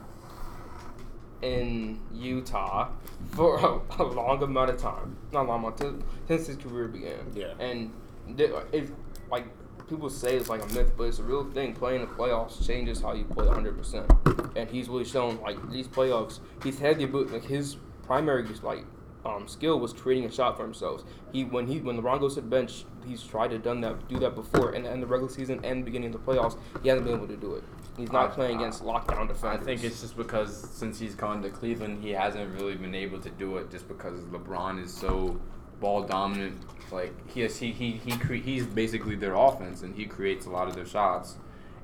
in Utah for a, a long amount of time. Not long amount since his career began. Yeah. And if like people say it's like a myth, but it's a real thing. Playing the playoffs changes how you play 100. percent And he's really shown like these playoffs. He's had the ability. Like his primary like um, skill was creating a shot for himself. He when he when LeBron goes to the bench, he's tried to done that do that before, and in the regular season and beginning of the playoffs, he hasn't been able to do it. He's not I- playing I- against lockdown defense. I think it's just because since he's gone to Cleveland, he hasn't really been able to do it just because LeBron is so ball dominant. Like he has, he he he cre- he's basically their offense, and he creates a lot of their shots.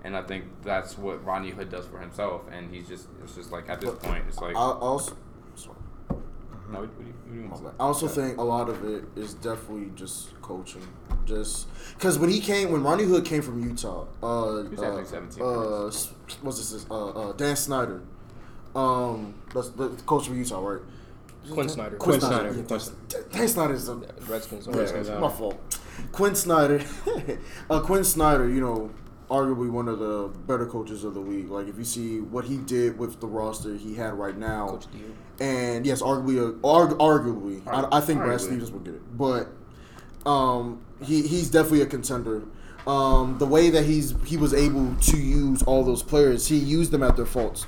And I think that's what Ronnie Hood does for himself. And he's just it's just like at this point, it's like I also, no, what, what do you, what do you want? I also think a lot of it is definitely just coaching. Just because when he came, when Ronnie Hood came from Utah, uh, was at uh, uh, what's this? Uh, uh, Dan Snyder, um, that's the coach from Utah, right? Quin Snyder. Quinn, Quin Snyder. Snyder. Yeah, that's- Dan Snyder is a Redskins. Yeah, Redskins, it's my fault. Quin Snyder, uh, Quinn Snyder, you know, arguably one of the better coaches of the league. Like if you see what he did with the roster he had right now, Coach and yes, arguably, uh, arg- arguably, I, I think Brad Stevens will get it, but um, he he's definitely a contender. Um, the way that he's he was able to use all those players, he used them at their faults.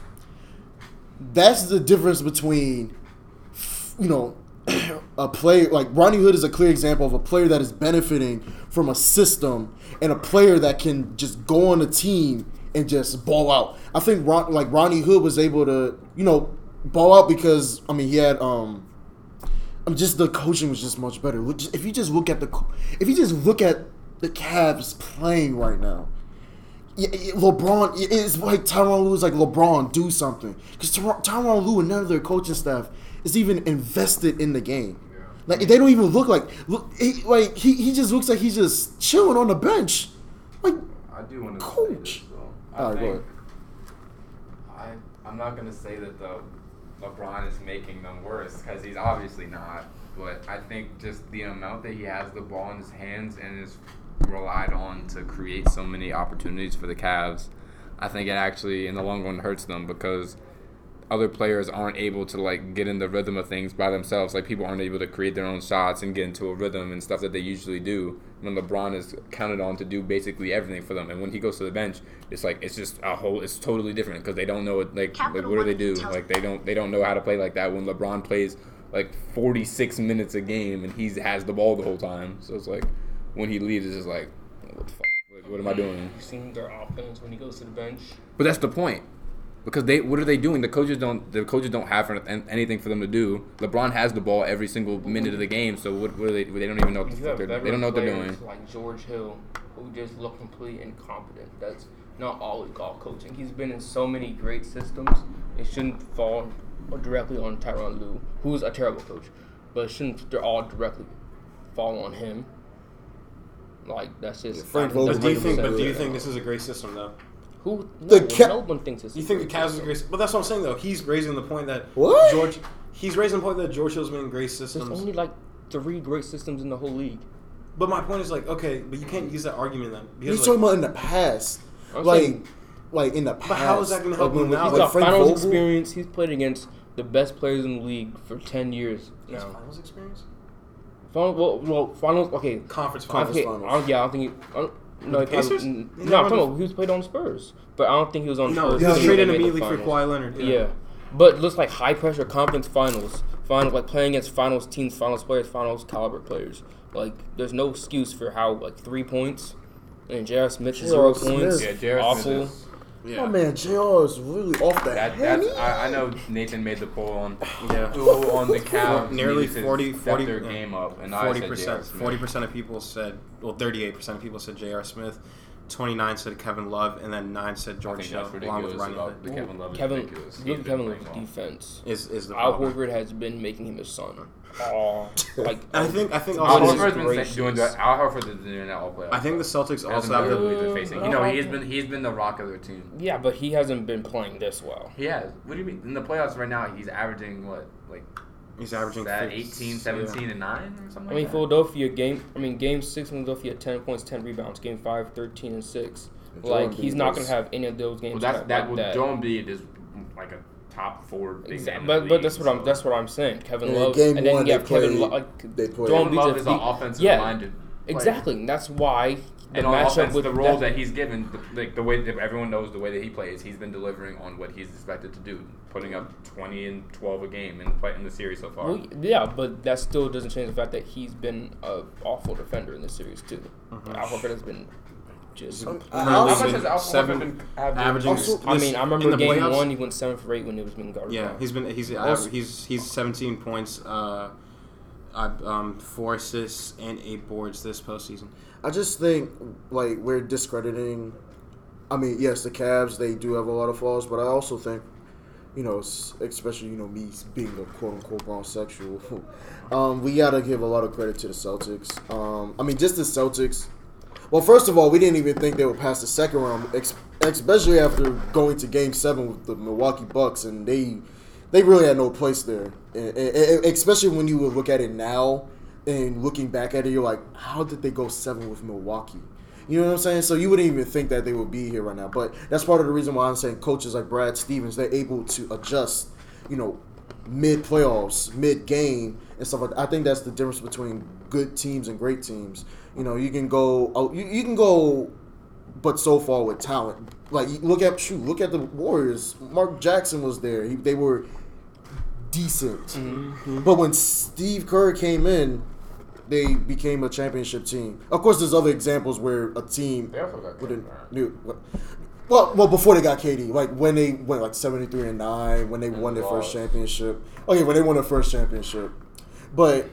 That's the difference between, you know, a player like Ronnie Hood is a clear example of a player that is benefiting from a system and a player that can just go on a team and just ball out. I think Ron, like Ronnie Hood was able to, you know, ball out because I mean he had um I mean, just the coaching was just much better. If you just look at the, if you just look at the Cavs playing right now, LeBron, it- it's like Tyronn Lue is like LeBron, do something because Tyronn Lue and none of their coaching staff is even invested in the game. Like they don't even look like look he, like he, he just looks like he's just chilling on the bench. Like I do want to Coach. this. I All right, go I I'm not gonna say that the LeBron is making them worse because he's obviously not. But I think just the amount that he has the ball in his hands and is relied on to create so many opportunities for the Cavs, I think it actually in the long run hurts them because other players aren't able to like get in the rhythm of things by themselves. Like people aren't able to create their own shots and get into a rhythm and stuff that they usually do. When LeBron is counted on to do basically everything for them, and when he goes to the bench, it's like it's just a whole. It's totally different because they don't know it. Like, like what do they do? Like they don't they don't know how to play like that. When LeBron plays like 46 minutes a game and he has the ball the whole time, so it's like when he leaves, it's just like what the fuck? What am I doing? You've seen their offense when he goes to the bench. But that's the point. Because they, what are they doing? The coaches don't. The coaches don't have anything for them to do. LeBron has the ball every single minute of the game. So what? what are they? They don't even know. What the fuck they're, veteran they don't know what they're doing. Like George Hill, who just look completely incompetent. That's not always all coaching. He's been in so many great systems. It shouldn't fall directly on Tyronn Lue, who's a terrible coach, but it shouldn't they're all directly fall on him. Like that's just Frank Vogel But do you think? But do you think this is a great system though? Who The no, Ca- no one thinks this? You think the great Cavs is a great? But that's what I'm saying though. He's raising the point that What? George. He's raising the point that George Hill's been in great There's systems. only like three great systems in the whole league. But my point is like, okay, but you can't use that argument then because He's like, talking about in the past, I'm like, saying- like in the past. But how is that gonna help Like, him now? He's Like got Frank finals Vogel- experience. He's played against the best players in the league for ten years His now. finals experience, Final, well, well, finals. Okay, conference finals. Okay, finals. I don't, yeah, I don't think. He, I don't, no, he the Pacers? probably, He n- never no, I'm talking about he was played on Spurs, but I don't think he was on No, Spurs. he was traded immediately for finals. Kawhi Leonard. Yeah. but looks like high pressure conference finals, final like playing against finals teams, finals players, finals caliber players. Like, there's no excuse for how like three points and J.R. Smith zero Smith. points. Yeah, Jared awful. Smith is, yeah. Oh man, J.R. is really off the that, head. that's I, I know Nathan made the poll on Yeah. who on the Cavs Nearly needed to 40 step 40 their yeah. game up, and Forty said percent. Forty percent of people said. Well, thirty-eight percent of people said J.R. Smith. Twenty-nine said Kevin Love, and then nine said George think Hill, along with ridiculous Ronnie about Hood. the Kevin Love. Kevin, ridiculous. look at Kevin playing Love's defense. Is is the Al problem? Horford has been making him his son. Oh, like I think I think Al also Goodness Horford's been doing that. Al Horford is doing that all playoffs. I think the Celtics also have been the. really been facing. You know, he's been he's been the rock of their team. yeah, but he hasn't been playing this well. He has. What do you mean? In the playoffs right now, he's averaging what, like He's averaging that 50 18, 17, yeah. and nine or something. I mean, like that? Philadelphia game. I mean, game six, Philadelphia ten points, ten rebounds. Game five, 13 and six. Joel Like he's not gonna have any of those games. Well, that's like that. Well, that. Joel Embiid is like a top four. Exactly. But but that's what I'm that's what I'm saying. Kevin And in Love, game and then one, you have Kevin played- Love. Like, they played- Joel Kevin Love is an offensive yeah, minded. player. Exactly. and That's why the And on matchup offense, with the role that- that he's given, the, like the way that everyone knows the way that he plays, he's been delivering on what he's expected to do, putting up 20 and 12 a game in, play, in the series so far. Well, yeah, but that still doesn't change the fact that he's been an awful defender in this series too. Mm-hmm. Al Horford has been just. I- I Really How much has Al seven- been averaging? averaging Also- I mean, I remember in the game playoffs- one, he went seven for eight when it was being guarded. Yeah, he's been he's Also- he's he's 17 points, uh, uh, um, four assists and eight boards this postseason. I just think like we're discrediting. I mean, yes, the Cavs they do have a lot of flaws, but I also think, you know, especially you know me being a quote unquote homosexual, um, we gotta give a lot of credit to the Celtics. Um, I mean, just the Celtics. Well, first of all, we didn't even think they would pass the second round, especially after going to Game Seven with the Milwaukee Bucks, and they they really had no place there. Especially when you would look at it now and looking back at it, you're like, how did they go seven with Milwaukee? You know what I'm saying? So you wouldn't even think that they would be here right now. But that's part of the reason why I'm saying coaches like Brad Stevens, they're able to adjust, you know, mid playoffs, mid game, and stuff like that. I think that's the difference between good teams and great teams. You know, you can go, oh, you, you can go, but so far with talent. Like look at shoot, look at the Warriors. Mark Jackson was there. He, they were decent, mm-hmm. but when Steve Kerr came in, they became a championship team. Of course, there's other examples where a team They also got wouldn't Kevin Durant. knew. Well, well, before they got KD, like when they went like seventy three and nine, when they won their first championship. Okay, when they won their first championship, but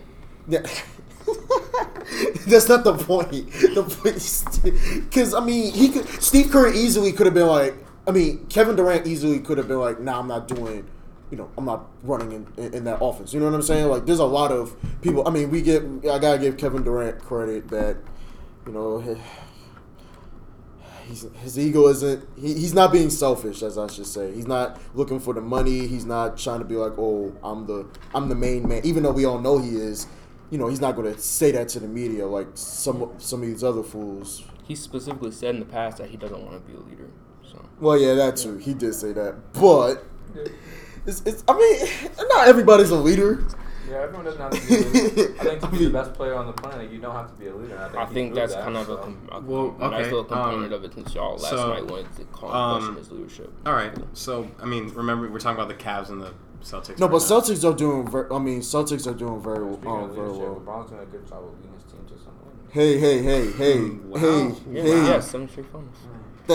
yeah, that's not the point. The point, because I mean, he could. Steve Kerr easily could have been like. I mean, Kevin Durant easily could have been like, "Nah, I'm not doing." You know, I'm not running in, in, in that offense. You know what I'm saying? Like, there's a lot of people. I mean, we get. I gotta give Kevin Durant credit that, you know, he's, his ego isn't he, he's not being selfish as i should say he's not looking for the money he's not trying to be like oh i'm the i'm the main man even though we all know he is you know he's not going to say that to the media like some some of these other fools he specifically said in the past that he doesn't want to be a leader. So well yeah that too he did say that but it's, it's i mean not everybody's a leader Yeah, everyone doesn't have to be a leader. I think to I be mean- the best player on the planet, you don't have to be a leader. I think, I think that's that, kind of a, com- a Well, nice little component um, of it since y'all last so, night wanted to call um, question his leadership. All right, so I mean, remember we're talking about the Cavs and the Celtics. no right but now. celtics are doing very i mean celtics are doing very, Speaking um, of very well LeBron's doing a good job of leading his team to some wins. hey hey hey hey Wow. hey Yeah, hey yeah, seven straight finals.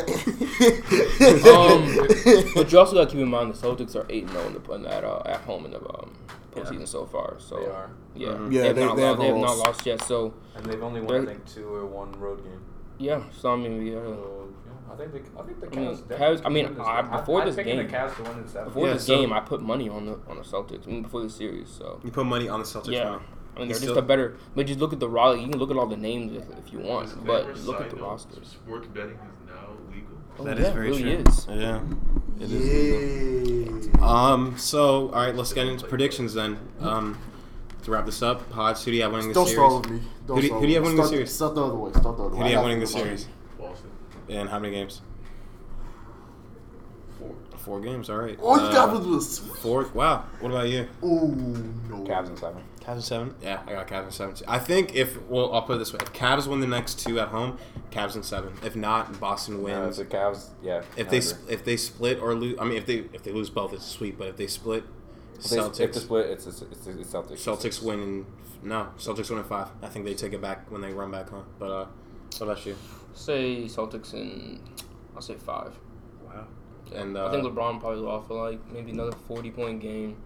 Um, but you also got to keep in mind the Celtics are eight zero in the in that uh, at home in the um, postseason so far. So They are. yeah, Mhm. Yeah, they have they- not, they lo- haven't they have not lost. lost yet. So And they've only won, I think, two or one road game. yeah, so I mean, yeah, So, yeah, I think the I think the I mean, Cavs. Cavs- I mean, I- before game. this I'm game- the Cavs to win in seven. Before Yeah, this so- game, I put money on the on the Celtics. I mean, before the series, so You put money on the Celtics. yeah. winning. I mean, they're still- just a better. But just look at the roster. You can look at all the names if, if you want, but look at the note, rosters. Sports betting is now legal. Oh, That yeah, is very it really true. is. Yeah. It is. Yeah. Um. So, all right, let's get into predictions then. Um, to wrap this up, Potts, who do you have winning the series? Don't series? start with me. Don't Who do- who do you have me. winning the series? Start the other way. Start the other way. Who do you have winning the to think series? Boston. And how many games? Four. Four games. All right. it. Oh, you Uh, got with this. four. Wow. What about you? Oh no. Cavs in seven. Cavs in seven. Yeah, I got Cavs in seven. too. I think if well, I'll put it this way: if Cavs win the next two at home, Cavs in seven. If not, Boston wins. the Cavs, yeah. if they sp- if they split or lose, I mean, if they if they lose both, it's sweet. But if they split, if they, Celtics. if they split, it's it's, it's, it's Celtics. Celtics win in no. Celtics win in five. I think they take it back when they run back home. But uh, what about you? Say Celtics in, I'll say five. Wow. And uh, I think LeBron probably will offer like maybe another forty point game,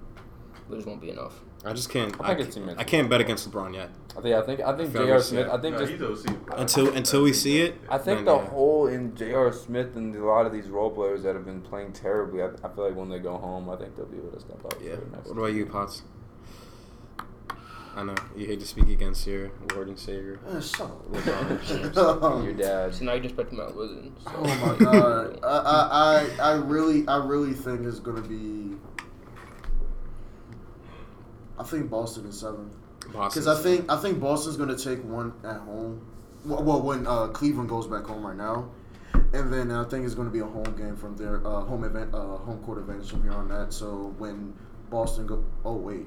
but it just won't be enough. I just can't. I I, can't, it's too much. I can't bet against LeBron yet. I think I think I think If J.R. Smith. I think Nah, just. Until until we see it. I think then, the yeah. hole in J.R. Smith and a lot of these role players that have been playing terribly, I, I feel like when they go home, I think they'll be able to step up. Yeah. for the next What about you, Potts? I know you hate to speak against your Lord and Savior. Man, shut up. Your dad. So now you just bet Mount Wizard. So. Oh my god. I, I, I, I really I really think it's gonna be I think Boston is seven. Boston. Because I think I think Boston's gonna take one at home. Well, well when uh, Cleveland goes back home right now, and then I think it's gonna be a home game from their uh, home event, uh, home court advantage from here on that. So when Boston go, oh wait,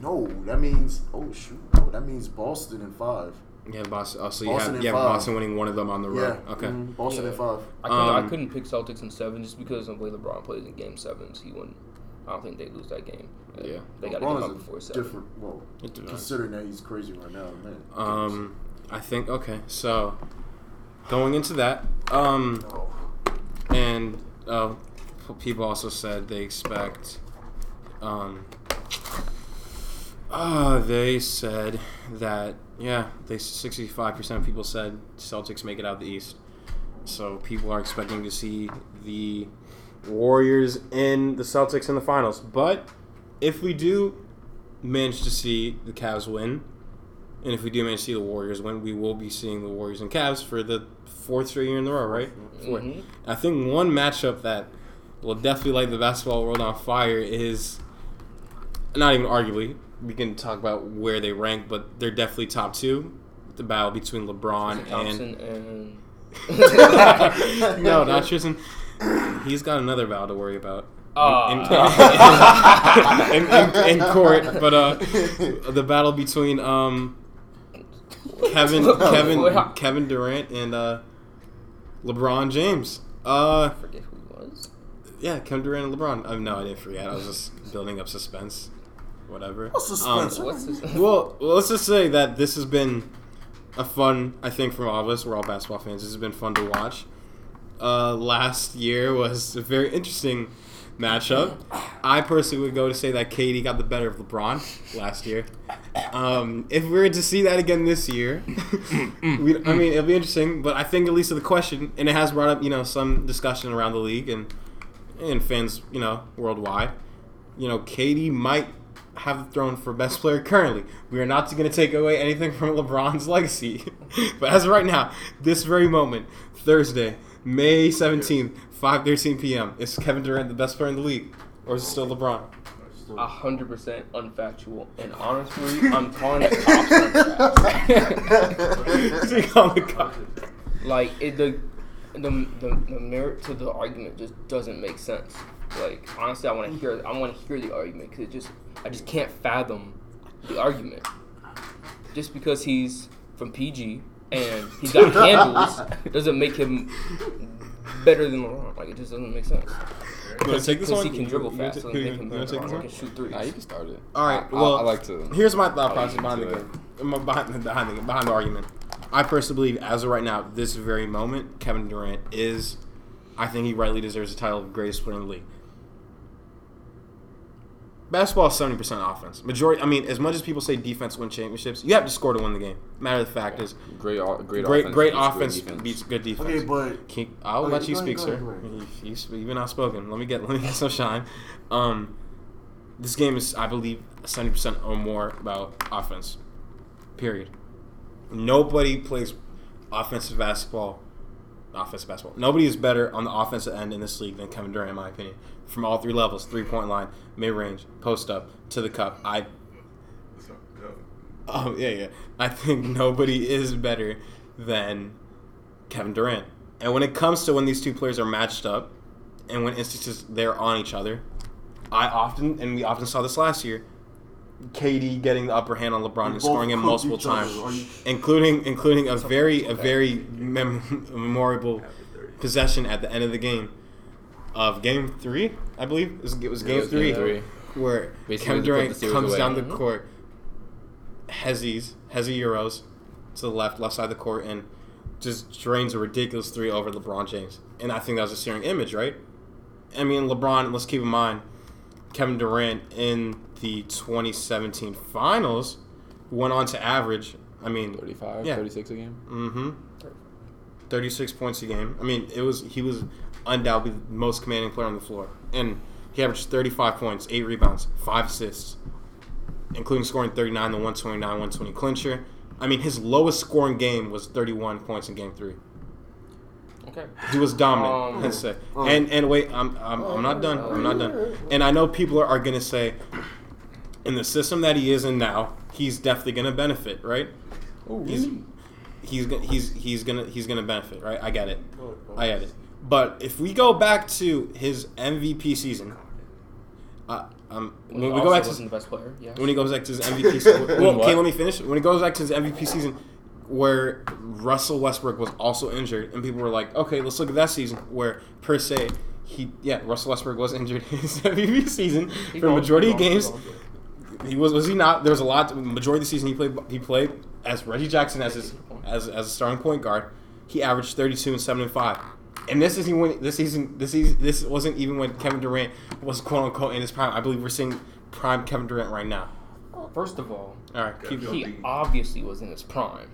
no, that means oh shoot, no, that means Boston in five. Yeah, Boston. Oh, so you Boston have you have five. Boston winning one of them on the Yeah, road. Okay. mhm, Boston in five. I couldn't, I Um, couldn't pick Celtics in seven just because of the way LeBron plays in Game Sevens. He wouldn't. I don't think they lose that game. Yeah. they got to LeBron get is up a before seven. Different. Well, considering that he's crazy right now, man. Um, I think okay. So going into that, um, and uh, people also said they expect, um, uh, they said that yeah, they sixty five percent of people said Celtics make it out of the East. So people are expecting to see the Warriors in the Celtics in the finals. But if we do manage to see the Cavs win, and if we do manage to see the Warriors win, we will be seeing the Warriors and Cavs for the fourth straight year in a row, right? Mhm. I think one matchup that will definitely light the basketball world on fire is not even arguably. We can talk about where they rank, but they're definitely top two. The battle between LeBron and Thompson and no, not Tristan. He's got another battle to worry about. Ah. in, in, in, in court, but uh, the battle between um, Kevin, Kevin, Kevin Durant and uh, LeBron James. Uh, I forget who he was. yeah, Kevin Durant and LeBron. I no, I didn't forget. I was just building up suspense. Whatever. What's suspense? Um, What's his? well, well, let's just say that this has been a fun. I think for all of us, we're all basketball fans. This has been fun to watch. Uh, last year was a very interesting matchup. I personally would go to say that KD got the better of LeBron last year. Um, if we were to see that again this year, we, I mean, it'll be interesting. But I think at least of the question, and it has brought up you know some discussion around the league and and fans you know worldwide. You know, KD might have the throne for best player currently. We are not going to take away anything from LeBron's legacy. but as of right now, this very moment, Thursday, May 17th, 5:13 p.m., is Kevin Durant the best player in the league or is it still LeBron? A hundred percent unfactual. And honestly, I'm calling it cops on the cup. like it, the, the the the merit to the argument just doesn't make sense. Like honestly, I want to hear I want to hear the argument because it just I just can't fathom the argument. Just because he's from PG and he's got handles doesn't make him better than LeBron. Like it just doesn't make sense. You want to take this Because he can dribble You fast, ta- so you make him better than this LeBron. He can shoot threes. Nah, you can start it. All right. I- I- Well, I, like to. Here's my thought process leave behind the game, behind the, behind the behind the argument. I personally believe, as of right now, this very moment, Kevin Durant is. I think he rightly deserves the title of greatest player in the league. Basketball is seventy percent offense. Majority. I mean, as much as people say defense win championships, you have to score to win the game. Matter of the fact is, Great, great, great offense. great beats good offense defense. beats good defense. Okay, but Can- I'll Okay, let you go ahead, speak, go sir. ahead, go ahead. You, you, you've been outspoken. Let me get let me get some shine. Um, this game is, I believe, seventy percent or more about offense. Period. Nobody plays offensive basketball. Offensive basketball. Nobody is better on the offensive end in this league than Kevin Durant, in my opinion. From all three levels: three point line, mid range, post up, to the cup. I. Oh yeah, yeah. I think nobody is better than Kevin Durant. And when it comes to when these two players are matched up, and when instances they're on each other, I often and we often saw this last year, KD getting the upper hand on LeBron and scoring him multiple times, including including a very a very mem- memorable possession at the end of the game of Game Three, I believe it was, it was Game it was Three, game three. where Basically Kevin to put the Durant comes away. down the Mhm. court, Hezzy's Hezzy Euros to the left, left side of the court, and just drains a ridiculous three over LeBron James. And I think that was a searing image, right? I mean, LeBron. Let's keep in mind, Kevin Durant in the 2017 Finals went on to average. I mean, 35, Yeah. 36 a game. Mm-hmm. Thirty-six points a game. I mean, it was he was undoubtedly the most commanding player on the floor, and he averaged thirty-five points, eight rebounds, five assists, including scoring thirty-nine, the one twenty-nine, one twenty clincher. I mean, his lowest scoring game was thirty-one points in Game Three. Okay. He was dominant. Um, let's say. And and wait, I'm, I'm I'm not done. I'm not done. And I know people are, are gonna say, in the system that he is in now, he's definitely gonna benefit, right? He's he's gonna he's he's gonna he's gonna benefit, right? I get it. I get it. But if we go back to his MVP season, uh, um, when we go back to wasn't the best player. Yeah. when he goes back to his MVP season. Well, okay, let me finish. When he goes back to his MVP season, where Russell Westbrook was also injured, and people were like, okay, let's look at that season where per se he yeah Russell Westbrook was injured in his MVP season He for majority of games. He was was he not? There was a lot. Majority of the season he played he played as Reggie Jackson as his as as a starting point guard. He averaged thirty two and seven and five. And this isn't when this season this season this wasn't even when Kevin Durant was quote unquote in his prime. I believe we're seeing prime Kevin Durant right now. First of all, All right, keep Yeah. going. he obviously was in his prime.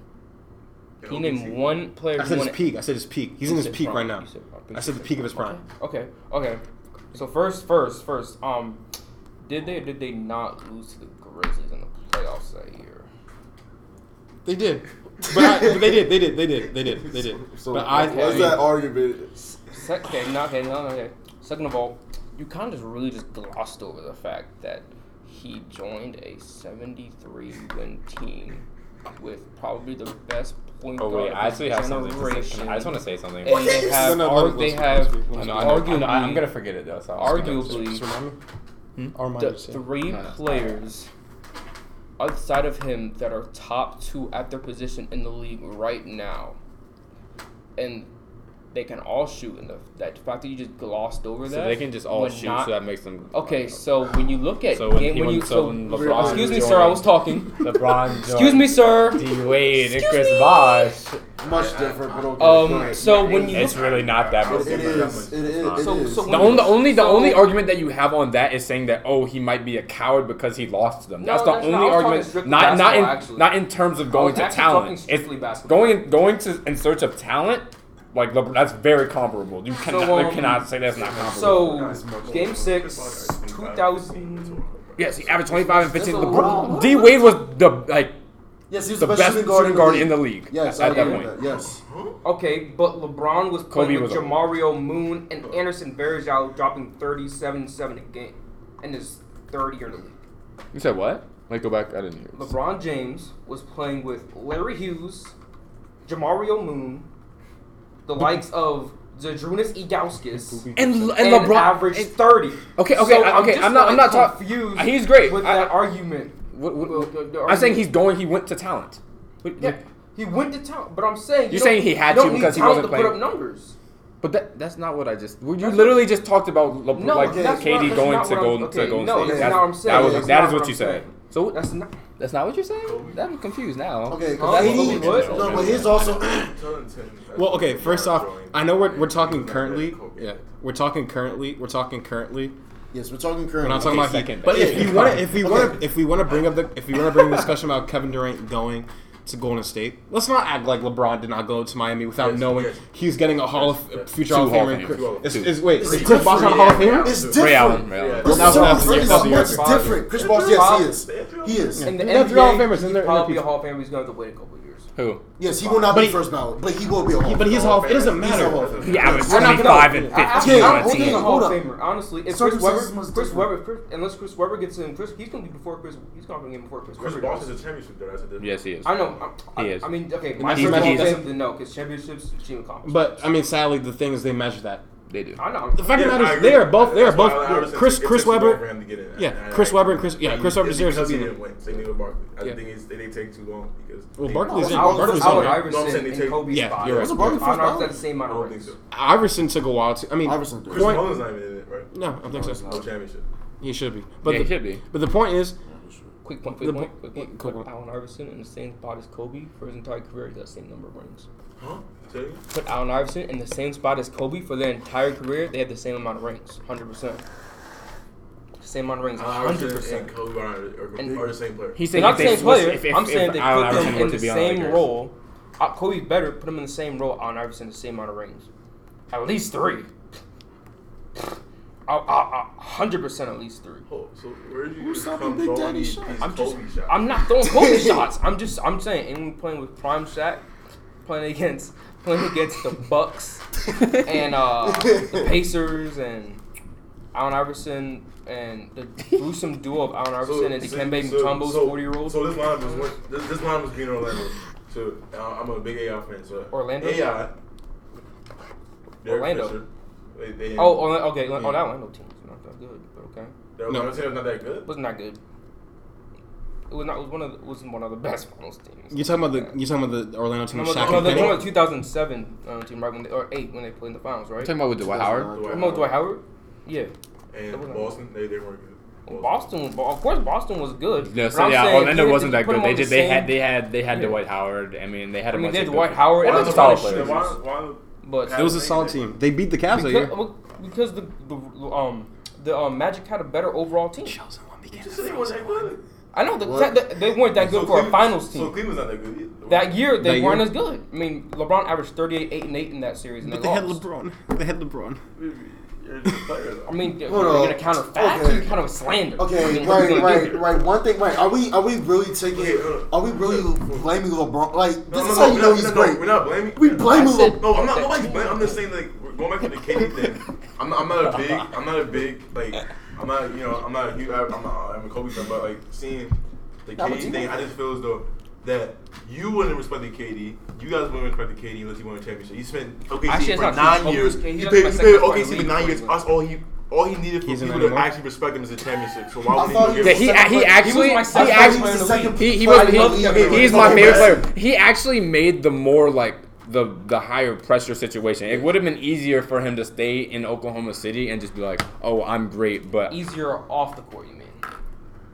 He named one player. I said his peak. I said his peak. He's in his peak prime. right now. Said prime. I said the peak of his prime. Okay, okay. So first, first, first. Um, did they or did they not lose to the Grizzlies in the playoffs that year? They did, but, I, but they did. They did. They did. They did. They did. So but I, what's that argument? Se- okay, no, okay, no, okay. Second of all, you kind of just really just glossed over the fact that he joined a 73 win team with probably the best point Oh guard wait, of I actually have something to say. I just want to say something. And they have, No, no, ar- they have let's- I let's- know, I know, I know, arguably I'm gonna forget it though. So I'll skip it. arguably Just remind. Hmm? The three No, no. players outside of him that are top two at their position in the league right now, and they can all shoot. And the that fact that you just glossed over So that, they can just all shoot, not- so that makes them. Okay, so when you look at So when game, when you so so, when excuse me, sir, I was talking. LeBron. Excuse me, sir. D Wade and Chris me. Bosh. Much different, but okay. Um, ahead. so when you It's look, really not that much It is. different. It is. It So- so The when- only, the only, the So- only argument that you have on that is saying that oh he might be a coward because he lost to them. No, That's the that's only not- I was talking argument. Not not in actually. not in terms of going to actually talent. It's going going to in search of talent. Like LeBron, that's very comparable. You cannot So, you um, cannot say that's not comparable. so game six, two thousand. yes, he averaged twenty five and fifteen. That's LeBron. D Wade was the like yes, he's the best shooting guard, in the league. Yes, at I that point. that. Yes. Okay, but LeBron was Kobe with was a- Jamario Moon and Anderson Varejao dropping 37-7 a game in his third year in the league. You said what? Like go back. I didn't hear. LeBron James was playing with Larry Hughes, Jamario Moon, the likes of Zydrunas Ilgauskas, And and and, LeBron averaged and- 30. Okay, okay, So I- okay. just, I'm not. I'm not talking. Uh, he's great. with I- that argument. What, what, Well, the- the I'm saying he's going. He went to talent. What- Yeah, he went to talent. but I'm saying You're you saying he had to because he wasn't to put up numbers. But that that's not what I just. You That's literally just talked about Le, No, like KD not- going to Golden okay, to Golden no, State. that's That's- not what I'm saying. That's that not is what what you said. So That's not. That's not what you're saying. I'm confused now. Okay, oh, that's 80, what no, but he's also. well, okay. First off, I know we're, we're talking currently. Yeah, we're talking currently. We're talking currently. Yes, we're talking currently. We're not talking okay, about second. But if, you wanna, if we want, if we want, if we want to bring up the, if we want to bring the discussion about Kevin Durant going to Golden State. Let's not act like LeBron did not go to Miami without yes, knowing yes. he's getting a Hall yes, of future Hall of Famer. Wait, Chris Bosh on Hall of Famer? It's different. Ray Allen. Ray Allen. Well, that's, that's, that's, that's, that's different. Chris Bosh, yes, he is. He is. And the NBA, Hall of Famers. He's probably a Hall of Famer. He's going to have to wait a couple years. Who? Yes, he will not but be he, first ballot, but he will be a Hall. But he's Hall. Hall it doesn't matter. He averaged twenty-five and fifteen. Yeah, on he's a Hall of Famer. Honestly, if Chris Webber, Chris Webber, unless Chris Webber gets in, Chris, he's gonna be before Chris. He's gonna get before Chris. Chris Bosh is a championship though. That's. Yes, he is. I know. I, he is. I mean, okay, my first Hall of Fame, no, because championships, team accomplishments. But I mean, sadly, the thing is, they measure that they do. I know. The fact yeah, of the matter is, they are both. They are both. I, Chris Chris, Chris Webber. Yeah, Chris Webber and Chris. Yeah, Chris Webber deserves this. They didn't win. Same thing with Barkley. I yeah. think it's, they take too long because. Well, Barkley's in. Barkley's in. Iverson and Kobe's yeah, spot. Yeah, you're right. Barkley the same amount of rings. Iverson took a while to. I mean, Iverson. Chris Mullins not even in it, right? No, I don't think so. No championship. He should be. Yeah, the, should be. But the point is. Quick point, quick point, Allen Iverson in the same spot as Kobe for his entire career. He got the same number of rings. Huh? Put Allen Iverson in the same spot as Kobe for their entire career. They had the same amount of rings, hundred percent. Same amount of rings, hundred percent. And Kobe are, are, the same player. He's saying not the same player. If, if, I'm if saying they put Iverson them in the same role. Uh, Kobe better put him in the same role. Allen Iverson the same amount of rings, at least three. hundred percent at least three. Oh, so where you Who's come Big Daddy shots? I'm just. I'm not throwing Kobe shots. I'm just, I'm saying anyone playing with prime Shaq – playing against playing against the Bucks and uh, the Pacers and Allen Iverson and the gruesome duo of Allen Iverson so, and Dikembe so, Mutombo's so, year old. So this line was this, this line was being Orlando. So I'm a big AI fan. So Orlando. AI. Orlando. Fisher, they, they oh, okay. Yeah. Oh, that Orlando team's not that good, but okay. The Orlando no. team's not that good. Was not good. It was not. It was one of. The, was one of the best finals teams. You talking about the? You talking about the Orlando team? No, Shaq no, the, no, the 2007 um, team, right? When they, or eight when they played in the finals, right? You talking about with Dwight Howard. Dwight Howard. Dwight Howard. Yeah. And Boston, they they weren't good. Boston, of course, Boston was good. No, so yeah, Orlando wasn't that good. They did. They had. They had. They had yeah. Dwight Howard. I mean, they had. I mean, they had Dwight Howard. Why, solid players. Why, why but it was a solid team. They beat the Cavs because, that year because the, the um the um, Magic had a better overall team. Chelsea won because they won. I know the, they weren't that so good for Cleveland, a finals team. So not that good either. That year they that weren't year? as good. I mean, LeBron averaged 38, 8, and 8 in that series. And but they, they had LeBron. They had LeBron. I mean, you're gonna counter fact, okay. Kind of a slander. Okay, I mean, right, right, right. One thing, right? Are we are we really taking? Wait, are we really blaming LeBron? Like this no, is how you know he's great. we're not blaming. We blame LeBron. No, I'm not. Nobody's blaming. I'm just saying like going back to the KD thing. I'm not, I'm not a big. I'm not a big like. I'm not, you know, I'm not, a huge, I'm, I'm a Kobe fan, but like seeing the KD thing, mean? I just feel as though that you wouldn't respect the KD. You guys wouldn't respect the KD unless he won a championship. He spent OKC for nine years. He, he paid, OKC for nine years. That's all he. All he needed for people to actually respect him is a championship. So why would he? That he, he, he actually, he, actually, he, he was, he, he was, he, he's my favorite player. He actually made the more like the the higher pressure situation. It would have been easier for him to stay in Oklahoma City and just be like, "Oh, I'm great," but easier off the court, you mean?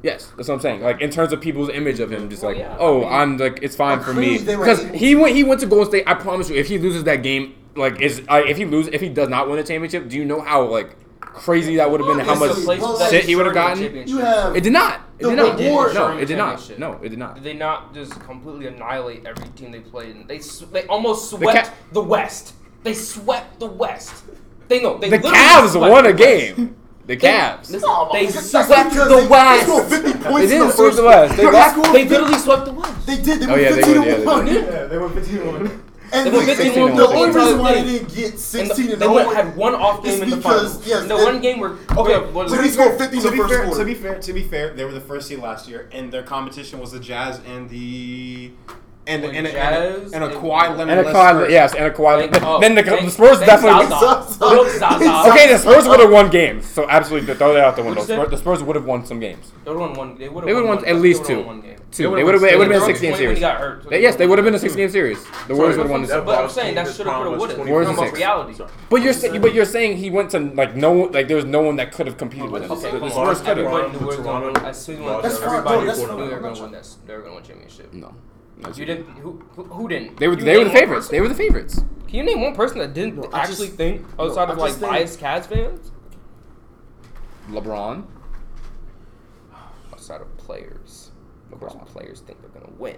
Yes, that's what I'm saying. Like in terms of people's image of him, just well, like, yeah, "Oh, I am like it's fine for me," because he went he went to Golden State. I promise you, if he loses that game, like is uh, if he lose if he does not win a championship, do you know how like crazy that would have been. How much shit he would have gotten? It did not. It did not. No, it did not. No, it did not. Did they not just completely annihilate every team they played in? They sw- they almost swept the, ca- the, West. They swept the West. They know they the Cavs won a game. The Cavs. They, they swept the West. They didn't sweep the West. They, literally swept the West. They did. They oh, were yeah, 15 they were, yeah, 1. Yeah, they were 15 1. And they 15 and 1. The only reason why they didn't get 16 and, because they had one off game in the first. finals. Yes, the one game where okay, so they scored 50 in the first fair, quarter. To be fair, to be fair, they were the first seed last year, and their competition was the Jazz and the and and, and, and, and a Kawhi Leonard. And a Kawhi, yes, and a Kawhi. Like, oh, then the, the Spurs definitely. Zaza. okay, the Spurs would have won games, so absolutely throw that out the window. The Spurs would have won some games. They would have won. They would have won, won, at least two. Two. They would have been. It would have been a six game series. He got hurt, so they, yes, they would have been a six game series. The Warriors would have won the Super But I'm saying that should have put a would have. Warriors. Reality. But you're saying, but you're saying he went to like no like there was no one that could have competed with him. Okay, the Spurs could have. As soon as everybody knew they were going to win this, they were going to win championship. No. You didn't. Who, who didn't? They were. They were the favorites. They were the favorites. Can you name one person that didn't actually think outside of like biased Cavs fans? LeBron. Outside of players. Of course, players think they're gonna win.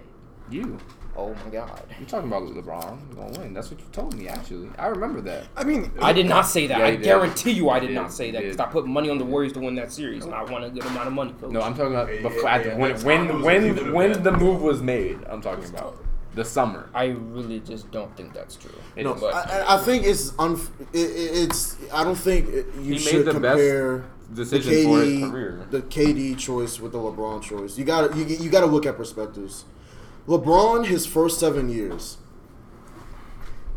You. Oh my god. You're talking about LeBron gonna win. That's what you told me. Actually, I remember that. I mean, I did not say that. Yeah, I did. guarantee you, I did You not say that You because. I put money on the Warriors to win that series, and I won a good amount of money. Coach. No, I'm talking about Yeah, before, yeah, at the- yeah, when when fine. It was when when the move was made. I'm talking about the summer. I really just don't think that's true. It No, but- I, I- I think it's unf- it, it, it's. I don't think it, you He should made the best compare decision the for his KD, career. the KD choice with the LeBron choice. You got to you, you got to look at perspectives. LeBron, his first seven years,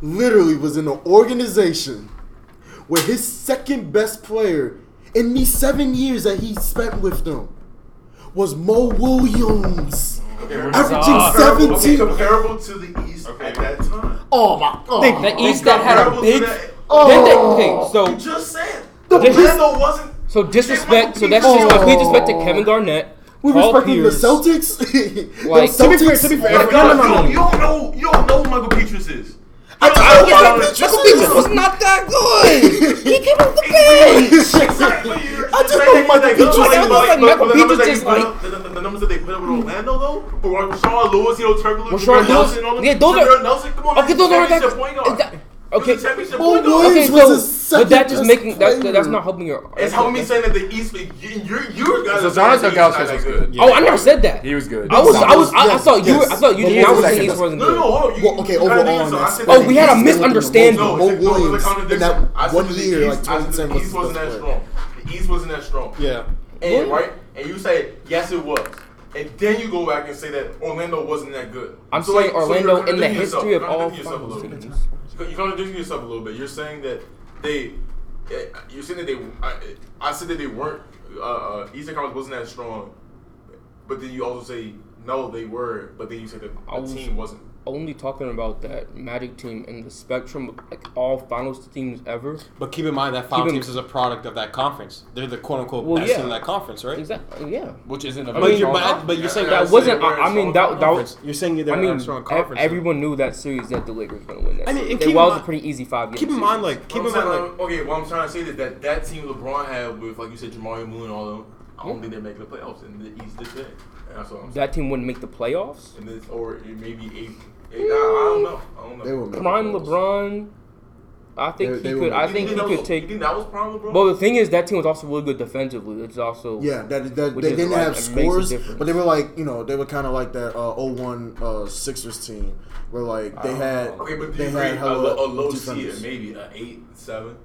literally was in an organization where his second best player in these seven years that he spent with them was Mo Williams, averaging Comparable, okay, seventeen. comparable to the East at that time. Oh my! Oh, the East that had a big. that- Oh. They, okay, oh. so You just said The Orlando wasn't. So disrespect. So that's Oh. just complete disrespect to Kevin Garnett. We Paul respecting the Celtics. Like- Those To be Celtics. to be fair, No, Every- no, no, no, no. You don't know. You don't know who Michael Pietrus is. I don't know I- Michael Pietrus Michael. Pietrus was not that good. he came off the bench. Exactly. I just know Michael Pietrus but- is but- like Michael the numbers Pietrus that is like- the- the- the numbers that they put up with Orlando though, but Rashard Lewis, you know, Turkoglu, Rashard Jameer Lewis- Nelson, all them- yeah, those are- Nelson, come on, Okay, that's those a aren't that. Championship point guard. that- He was Okay. a championship Mo. Williams Okay, was his so but that just second making best that, that's not helping your. It's helping me saying that the East, you, you, you guys So are Jonathan the not was that good. Oh, I never said that. He was good. I was, I was, I, I Yes, thought you, were, yes. I thought you But did he not was say second East wasn't No, no, no, hold on. You, Well, okay, overall, so I I said said Oh, we had a misunderstanding. No, Mo no, no, Williams in that I said one that year, like, I said 2010 the was East wasn't that strong. The East wasn't that strong. yeah. And right, and you say yes, it was, and then you go back and say that Orlando wasn't that good. I'm So, saying like, Orlando you're in the contradicting yourself. history of all contradicting finals teams. You're contradicting yourself a little bit. You're saying that they, eh, you're saying that they. I, I said that they weren't. Uh, uh, Eastern Conference wasn't that strong, but then you also say no, they were. But then you said that the was- team wasn't. Only talking about that Magic team in the spectrum of like all finals teams ever. But keep in mind that final Keep in- teams is a product of that conference. They're the quote unquote Well, best yeah. in that conference, right? Exactly. Yeah. which isn't a I very mean, you're, strong but, but you're saying Yeah, That that wasn't. very I, I mean, that that was. You're saying you're I a mean, strong ev- conference. everyone knew that series that the Lakers were going to win that. I mean, series. it was a pretty easy five game. Keep in mind, like, keep Keep in mind, like, okay, what I'm trying to say is that that team LeBron had with, like you said, Jamario Moon and all of them. I don't think they're making the playoffs in the East this year. And that's what I'm saying. that team wouldn't make the playoffs. And this, or maybe eight. Eight I, I don't know. I don't know. They will make Prime the. LeBron. I think They- he they could. will I think he could was, take. You think that was prime LeBron? Well, the thing is, that team was also really good defensively. It's also Yeah, that, that they didn't like, have it makes a scores, but they were like, you know, they were kind of like that uh, 01 uh, Sixers team, where like they had okay, but they had a, hella a low defenders. seed, maybe an eight, seven?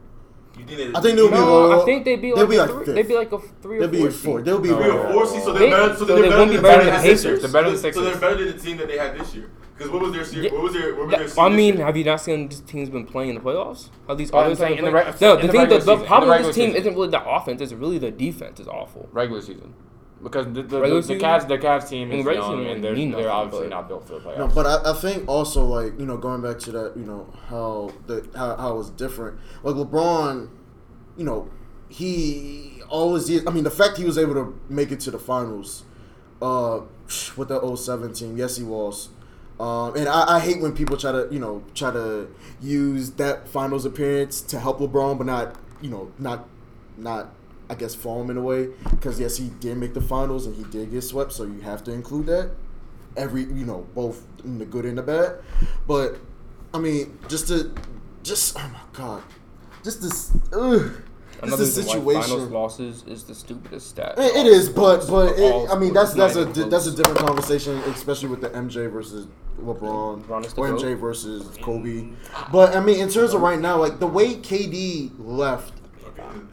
You think? I think they'll be No, low. I think they'd be they'll like, be a like three, fifth. they'd be like a three or They'll be four. a four. They'll be three or four seed, so They- they're better. So so they're better be than better the than the Sixers. Pacers. They're better than So- So they're better than the team that they had this year. Because what was their series? Yeah. What was their? What was their? I mean, have you not seen this team's been playing in the playoffs? How these Oh, I'm others have saying been in the playing? reg- No, the the thing regular that the problem the with this team season. isn't really the offense; it's really the defense is awful. regular season. Because the the, the, the? Cavs the Cavs team is regular young season, and they're, mean they're obviously not built for the playoffs. No, but I, I think also like you know going back to that you know how the how, how it was different. Like LeBron, you know, he always is. I mean, the fact he was able to make it to the finals uh, with the 07 team, yes, he was. Um, and I, I hate when people try to you know try to use that finals appearance to help LeBron, but not you know not not I guess fall him in a way. Because yes, he did make the finals and he did get swept, so you have to include that. Every you know both in the good and the bad. But i mean just to just oh my god. Just this ugh, Another the reason why finals losses is the stupidest stat. it, it is but but it, i mean that's that's a that's a different conversation especially with the mj versus lebron LeBron is the or GOAT. mj versus kobe but i mean in terms of right now like the way kd left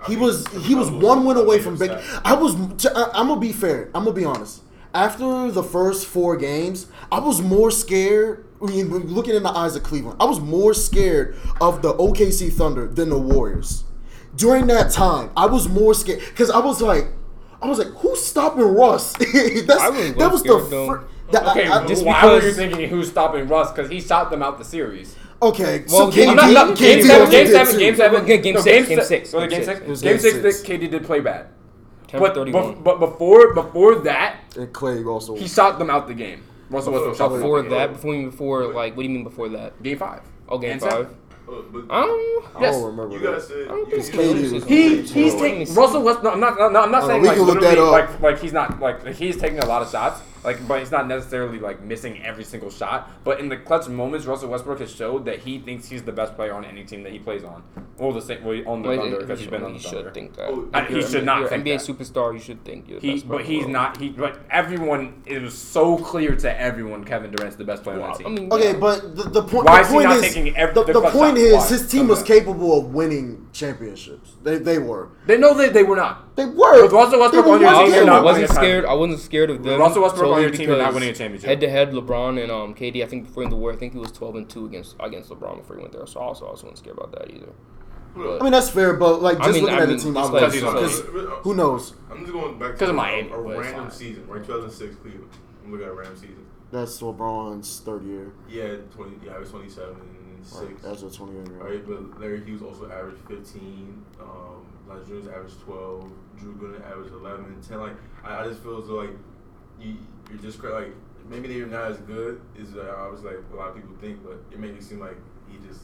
he was he was one win away from big. I was. I'm gonna be fair. I'm gonna be honest. After the first four games, I was more scared. I mean, looking in the eyes of Cleveland, I was more scared of the OKC Thunder than the Warriors. During that time, I was more scared because I was like, I was like, who's stopping Russ? That's, I was that was the though. That, okay, I, I, just why because, were you thinking who's stopping Russ? Because he shot them out the series. Okay, well, so KD, not, not, game, KD seven, game seven, game seven, game seven, game six, game six, game six, game six, six. KD did play bad, but, but but before before that, and Klay also he shot them out the game. Russell Westbrook shot them before that. Before before like what do you mean before that? Game five. Oh, game five. Um, I don't remember. You guys said he, he's taking Russell West. No, I'm not. No, I'm not saying like literally like like he's not like he's taking a lot of shots. Like, but he's not necessarily like missing every single shot. But in the clutch moments, Russell Westbrook has showed that he thinks he's the best player on any team that he plays on. Well, the same well, on the well, Thunder because he's been on the Thunder. Should think that. Oh, I, he should not. Think NBA that. superstar, you should think. You're he, but he's not. He, but everyone. It was so clear to everyone. Kevin Durant's the best player on the team. I mean, okay, yeah. but the, the point. Why the point is, is every, the, the, the point is, his team was capable of winning championships. They they were. They know they they were not. They were. With Russell Westbrook on your team, not I wasn't scared. I wasn't scared of them. With Russell Westbrook on your team, you're not winning a championship. Head to head, LeBron and um, KD. I think before the war, I think he was 12 and two against against LeBron before he went there. So also, I also wasn't scared about that either. But, I mean, that's fair, but like just I mean, looking I mean, at the team, like, like, who knows? I'm just going back because of my a, a random season, right? 2006 Cleveland. I'm looking at random season. That's LeBron's third year. Yeah, 20. Yeah, I was twenty-seven, six. Right, that's a 28. Right? right, but Larry Hughes also averaged 15. Um, Lazarus averaged 12. Drew Gooden average 11 and 10. Like, I, I just feel as though, like, you, you're just, like, maybe they're not as good as uh, I was like, a lot of people think, but it made me seem like he just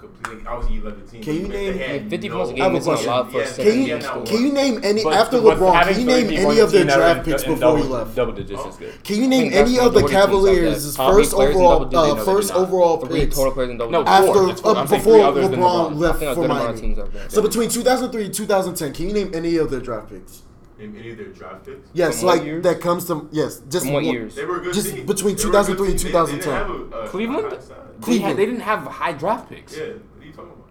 completely. Obviously, you love the team. Can you name yeah, fifty no, games? I have a lot for yeah, can, you, can you name any but, after but LeBron? Can you name any of their draft picks before double, he left? Double digits is good. Can you name any of the Cavaliers' first overall first overall picks? After before LeBron left for Miami. So between 2003 and 2010, can you name any of their draft picks? in any of their draft picks? Yes, like years? that comes to yes, just From what one, years? They were good. Just teams. between 2003 and 2010. Cleveland. Cleveland. They, had, they didn't have high draft picks. Yeah, what are you talking about?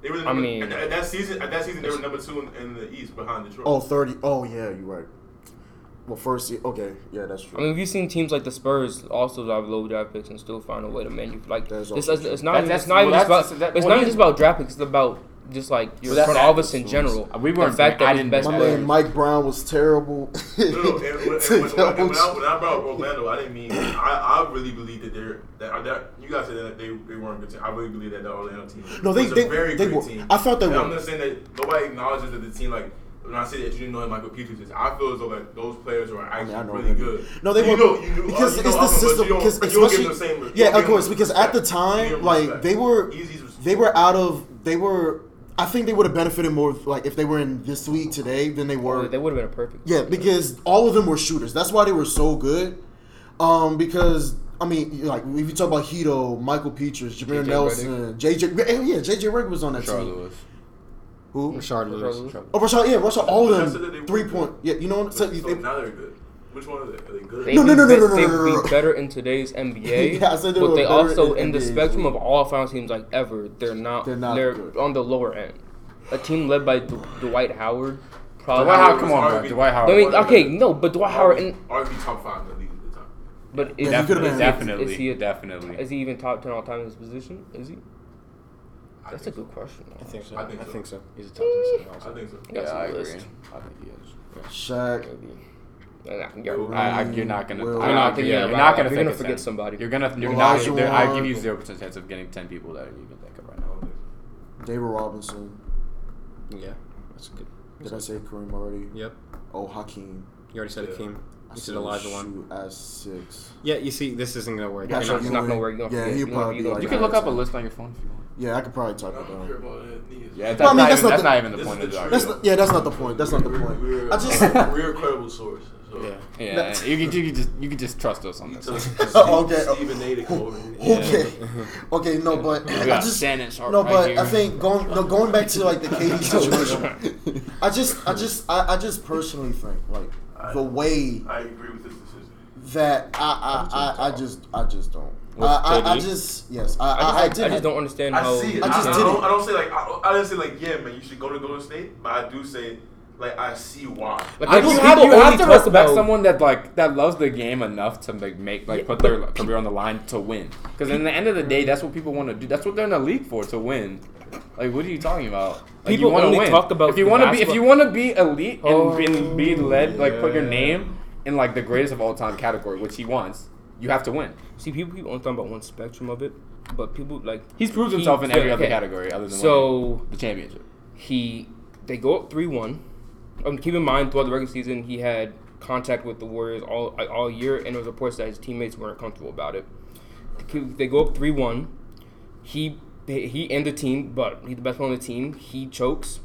They were the number, I mean, at, that season, at that season, they were number two in, in the East behind Detroit. Oh, 30. Oh, yeah, you're right. Well, first, okay, yeah, that's true. I mean, we've seen teams like the Spurs also have low draft picks and still find a way to manage? Like, that's it's, it's not, that's, that's, it's not well, even just about, that, it's well, not just about draft picks. It's about just like your well, front us in general. We weren't. The fact that I didn't. Best my man Mike Brown was terrible. when, I, brought up Orlando, I didn't mean. I, I really believe that they're that, that you guys said that they, they weren't good team. I really believe that the Orlando team. No, they was they, a very they good were, team. I thought that. I'm not saying that nobody acknowledges that the team like when I say that you didn't know Michael Pietrus is, I feel as though like those players are actually I mean, I really good. No, they were because it's the system. Because especially, yeah, of course. Because at the time, like they were, they were out of, they were I think they would have benefited more if, like if they were in this league today than they were. Oh, they would have been a perfect. Yeah, because all of them were shooters. That's why they were so good. Um, because I mean, like if you talk about Hedo, Michael Pietrus, Jameer Nelson, JJ, yeah, JJ Redick was on that Rashard team. Lewis. Who? Rashard Lewis. Rashard Lewis. Oh, Rashard, yeah, Rashard, all of them three point. Yeah, you know what I'm saying? So, so now they're good. Which one are they? Are they good? They no, no, no, no, no, no, no, no, be better in today's NBA. yeah, I said they but were they also in, in the NBA spectrum league. of all final teams like ever, they're not. They're not. They're good. on the lower end. A team led by D- Dwight Howard. Probably. Dwight Howard, come on, bro. Dwight Howard. I mean, okay, no, but Dwight Howard and RB top five in the league at the time. But is, yeah, definitely, is, is he a, definitely. Is he even top ten all time in his position? Is he? That's a good question. I think so. I think, I think so. He's a top ten. Mm. I think so. Yeah, I agree. I think he is. Yeah. Shaq. You're, I, you're not gonna. Will, I'm not gonna. You're not gonna. You're gonna forget somebody. You're gonna. You're not, I give you zero percent chance of getting ten people that you can think of right now. David Robinson. Yeah, that's good. Did I say Kareem already? Yep. Oh, Hakeem. You already said yeah. Hakeem. You I said Olajuwon. As six. Yeah, you see, this isn't gonna work. Yeah, not gonna work. you yeah, you probably. Like you can look up a list on your phone if you want. Yeah, I could probably type it down. Yeah, that's, well, I mean, not that's, even, not, the, not even the point. The, that's not, yeah, that's not the point. That's not the point. We're, I just we're a credible source. Yeah, yeah. you can you can just you can just trust us on this. okay. Stephen Okay. Okay. No, but I just no, but right I think going no, going back to like the KD situation. I just I just I, I just personally think like the way I agree with this decision that I I, I, I just I just don't. I, I, I, just yes I I, just, I, I just don't understand I how see it. I just did don't, it. I don't say like I, don't, I don't say like yeah man you should go to Golden State but I do say like I see why. Like, I like, you, have, you have to respect someone that like that loves the game enough to like make like yeah, put their career on the line to win. Because in the end of the day, that's what people want to do. That's what they're in the league for to win. Like, what are you talking about? Like, people want to win. talk about if you want to be if you want to be elite oh, and be, oh, led like yeah. put your name in like the greatest of all time category, which he wants. You have to win. See, people keep talking about one spectrum of it, but people like he's proved himself he, in every okay. other category other than so winning. the championship. He they go up three one um, keep in mind throughout the regular season he had contact with the Warriors all all year, and there was reports that his teammates weren't comfortable about it. They go up three one. He He and the team, but he's the best player on the team. He chokes.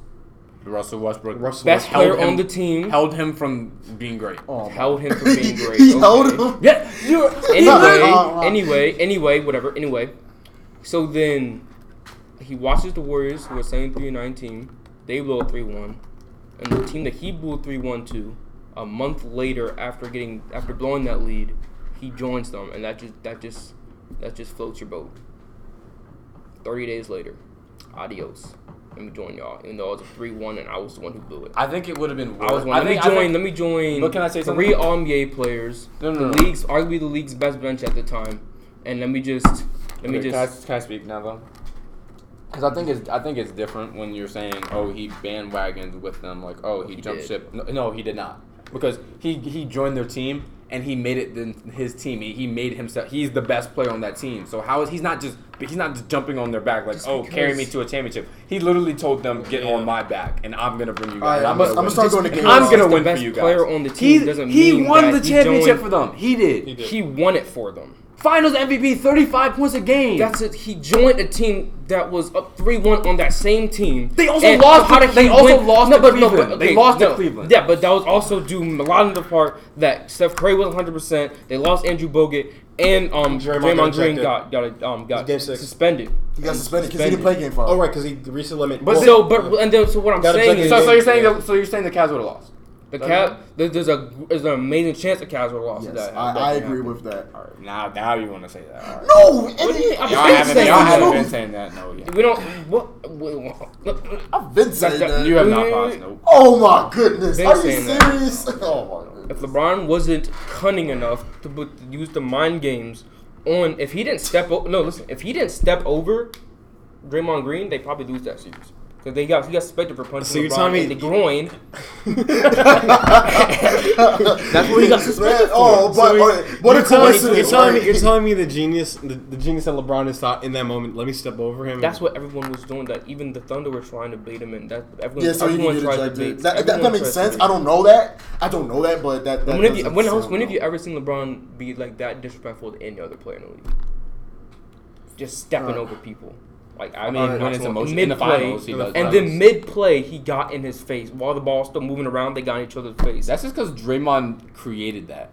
Russell Westbrook. Russell Best held player him- on the team. held him from being great. Oh, held him from being great. he okay. held him. Yeah, you. Anyway, anyway, anyway, whatever. Anyway, so then he watches the Warriors, who are 73 and 19. They blow a 3 1. And the team that he blew 3 1 to, a month later, after getting after blowing that lead, he joins them, and that just that just that just floats your boat. 30 days later, adios. Let me join y'all. Even though it was a 3 1 and I was the one who blew it. I think it would have been. Worse. I was one. Let me think- I join. think- let me join. But can I say three? All NBA players? No, no, the no. league's arguably the league's best bench at the time. And let me just let me just. can, I, can I speak now though? Because I think it's I think it's different when you're saying oh he bandwagoned with them like oh he, He jumped did. ship no, no he did not because he he joined their team and he made it then his team he, he made himself he's the best player on that team so how is he's not just he's not just jumping on their back like Just oh carry me to a championship he literally told them get Yeah. on my back and I'm gonna bring you All right, guys I'm I'm, gonna- gonna I'm win. gonna start going to Just game because I'm five. gonna win the for you guys player on the he, team doesn't he mean won that the he championship joined- for them he did He did. He won it for them. Finals MVP 35 points a game That's it. He joined a team that was up three one on that same team. They also And lost how to- did they also win? lost no, to but, no, Cleveland. but, They okay, lost to. Cleveland. Yeah, but that was also due a lot of the part that Steph Curry was 100. percent They lost Andrew Bogut and um Draymond Draymond, got Green got got um got Game six. suspended. He got suspended because he didn't play game five. Oh right, because he reached the limit. But Well, So, but and then so what I'm saying is so, so you're saying that, so you're saying the Cavs would have lost the Cap um, there's a there's an amazing chance the Cavs would have lost Yes, that. I, I agree with that. All right, now now you want to say that. All right. No, What do you mean? I'm Y'all saying haven't, that. y'all haven't been saying that, no. Yet. We don't. What? what- I've been saying That- that. You have not Wait, paused, wait, nope. Oh my goodness! Been Are you saying that. serious? Oh my if. LeBron wasn't cunning enough to put, use the mind games on, if he didn't step over, no, listen, if he didn't step over Draymond Green, they probably lose that series. Because they got he got suspected for punching So you're LeBron telling me- in the groin. That's what he got suspended for. Oh, but So uh, what a you're telling coincidence! You're telling me, you're telling me the genius, the, the genius that LeBron is thought in that moment. Let me step over him. That's what everyone was doing. That even the Thunder were trying to bait him in. That everyone, Yeah, so everyone tried to bait. That, that, that makes sense. I don't know that. I don't know that, but that. that When have you when else when have you ever seen LeBron be like that disrespectful to any other player in the league? Just stepping Uh, over people. Like I I mean, mean, when it's mid emotion in the play, finals, he does and that. then mid play he got in his face while the ball's still moving around. They got in each other's face. That's just because Draymond created that.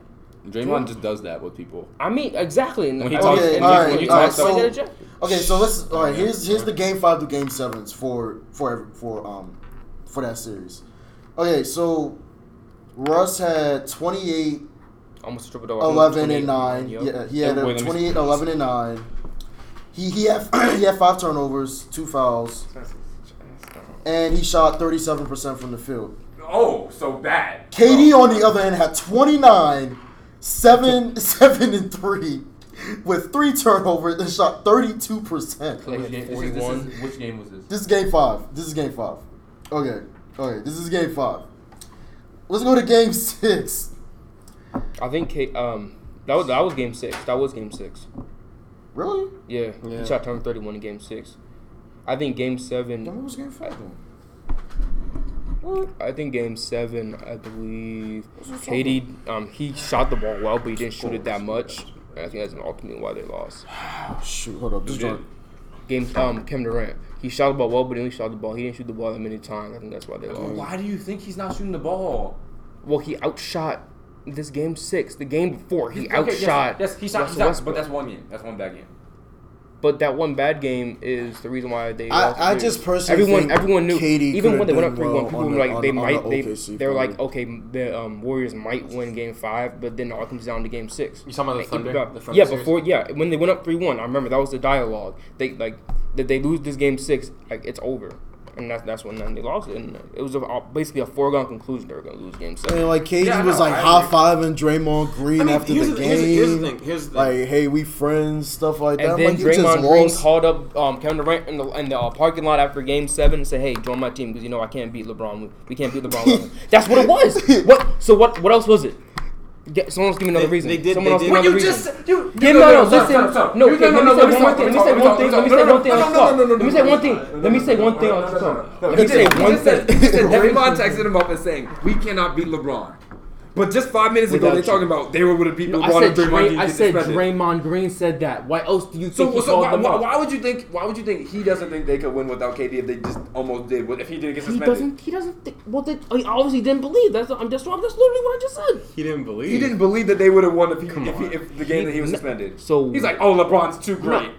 Draymond just does that with people. I mean, exactly. And When he talks- Okay, and all when you all talk right, so- Okay, so let's. All right, here's here's the game five to game sevens for for for um for that series. Okay, so Russ had 28, almost a triple double. 11, and nine. Yep. Yeah, he had Wait, a 28, 11, and nine. He he had he had five turnovers, two fouls, and he shot 37 percent from the field. Oh, so bad. KD on the other hand had 29, 7, 7 and 3 with three turnovers and shot 32%. Klay had 41. which game was this? This is game 5. This is game 5. Okay. Okay, this is game 5. Let's go to game 6. I think K, um that was that was game six. That was game six. Really? Yeah, Yeah. he shot turn thirty one in game six. I think game seven. Then what was game 5 then? What? I think game seven, I believe, KD, um, he shot the ball well, but he didn't shoot it that much. And I think that's an ultimate why they lost. Shoot, hold up. This Who joint. Game, um, Kevin Durant, he shot the ball well, but he only shot the ball. He didn't shoot the ball that many times. I think that's why they lost. Why do you think he's not shooting the ball? Well, he outshot this game six. The game before, he Okay, outshot. Yes, yes he shot. Russell He shot but that's one game. That's one bad game. But that one bad game is the reason why they. I- lost I just personally everyone think everyone knew KD even when they went up three one, people on were like on they on might the they OKC they were like okay the um, Warriors might win game five, but then it all comes down to game six. You talking about the And Thunder? about- The Thunder yeah, series? before yeah when they went up three one, I remember that was the dialogue. They like that they lose this game six, like it's over, and that's that's when then they lost it, and it was a, basically a foregone conclusion they were gonna lose game six. And like KD Yeah, was know, like I high agree. fiving Draymond Green I mean, after the the- game. here's the- here's the thing, here's the like, thing. hey, we friends, stuff like that. And I'm then like, you Draymond Green lost. called up um, Kevin Durant in the, in the uh, parking lot after Game Seven and said, "Hey, join my team because you know I can't beat LeBron. We, we can't beat LeBron." That's what it was. What? So what? What else was it? Get, someone else give me another They- reason. they did- Someone they else did- give me another you reason. just you. Yeah, no, no, listen. No, okay, let me say one more thing. Let me say one thing. Let me say one thing on the clock. Let me say one thing. Let me say one thing on the clock. Let me say one thing. Draymond texted him up and saying, "We cannot beat LeBron." But just five minutes ago, Without they're you. talking about they were would have beat No, LeBron I said, and Draymond Dray- Green I get said suspended. Draymond Green said that. Why else do you think So, he so called why, them why, out? why would you think? Why would you think he doesn't think they could win without KD if they just almost did? If he didn't get He suspended, doesn't. He doesn't think. Well, they, he obviously didn't believe. That's. I'm just. Wrong. That's literally what I just said. He didn't believe. He didn't believe that they would have won if, he, Come if, he, if the game that he was He- suspended. so- he's like, "Oh, LeBron's too great."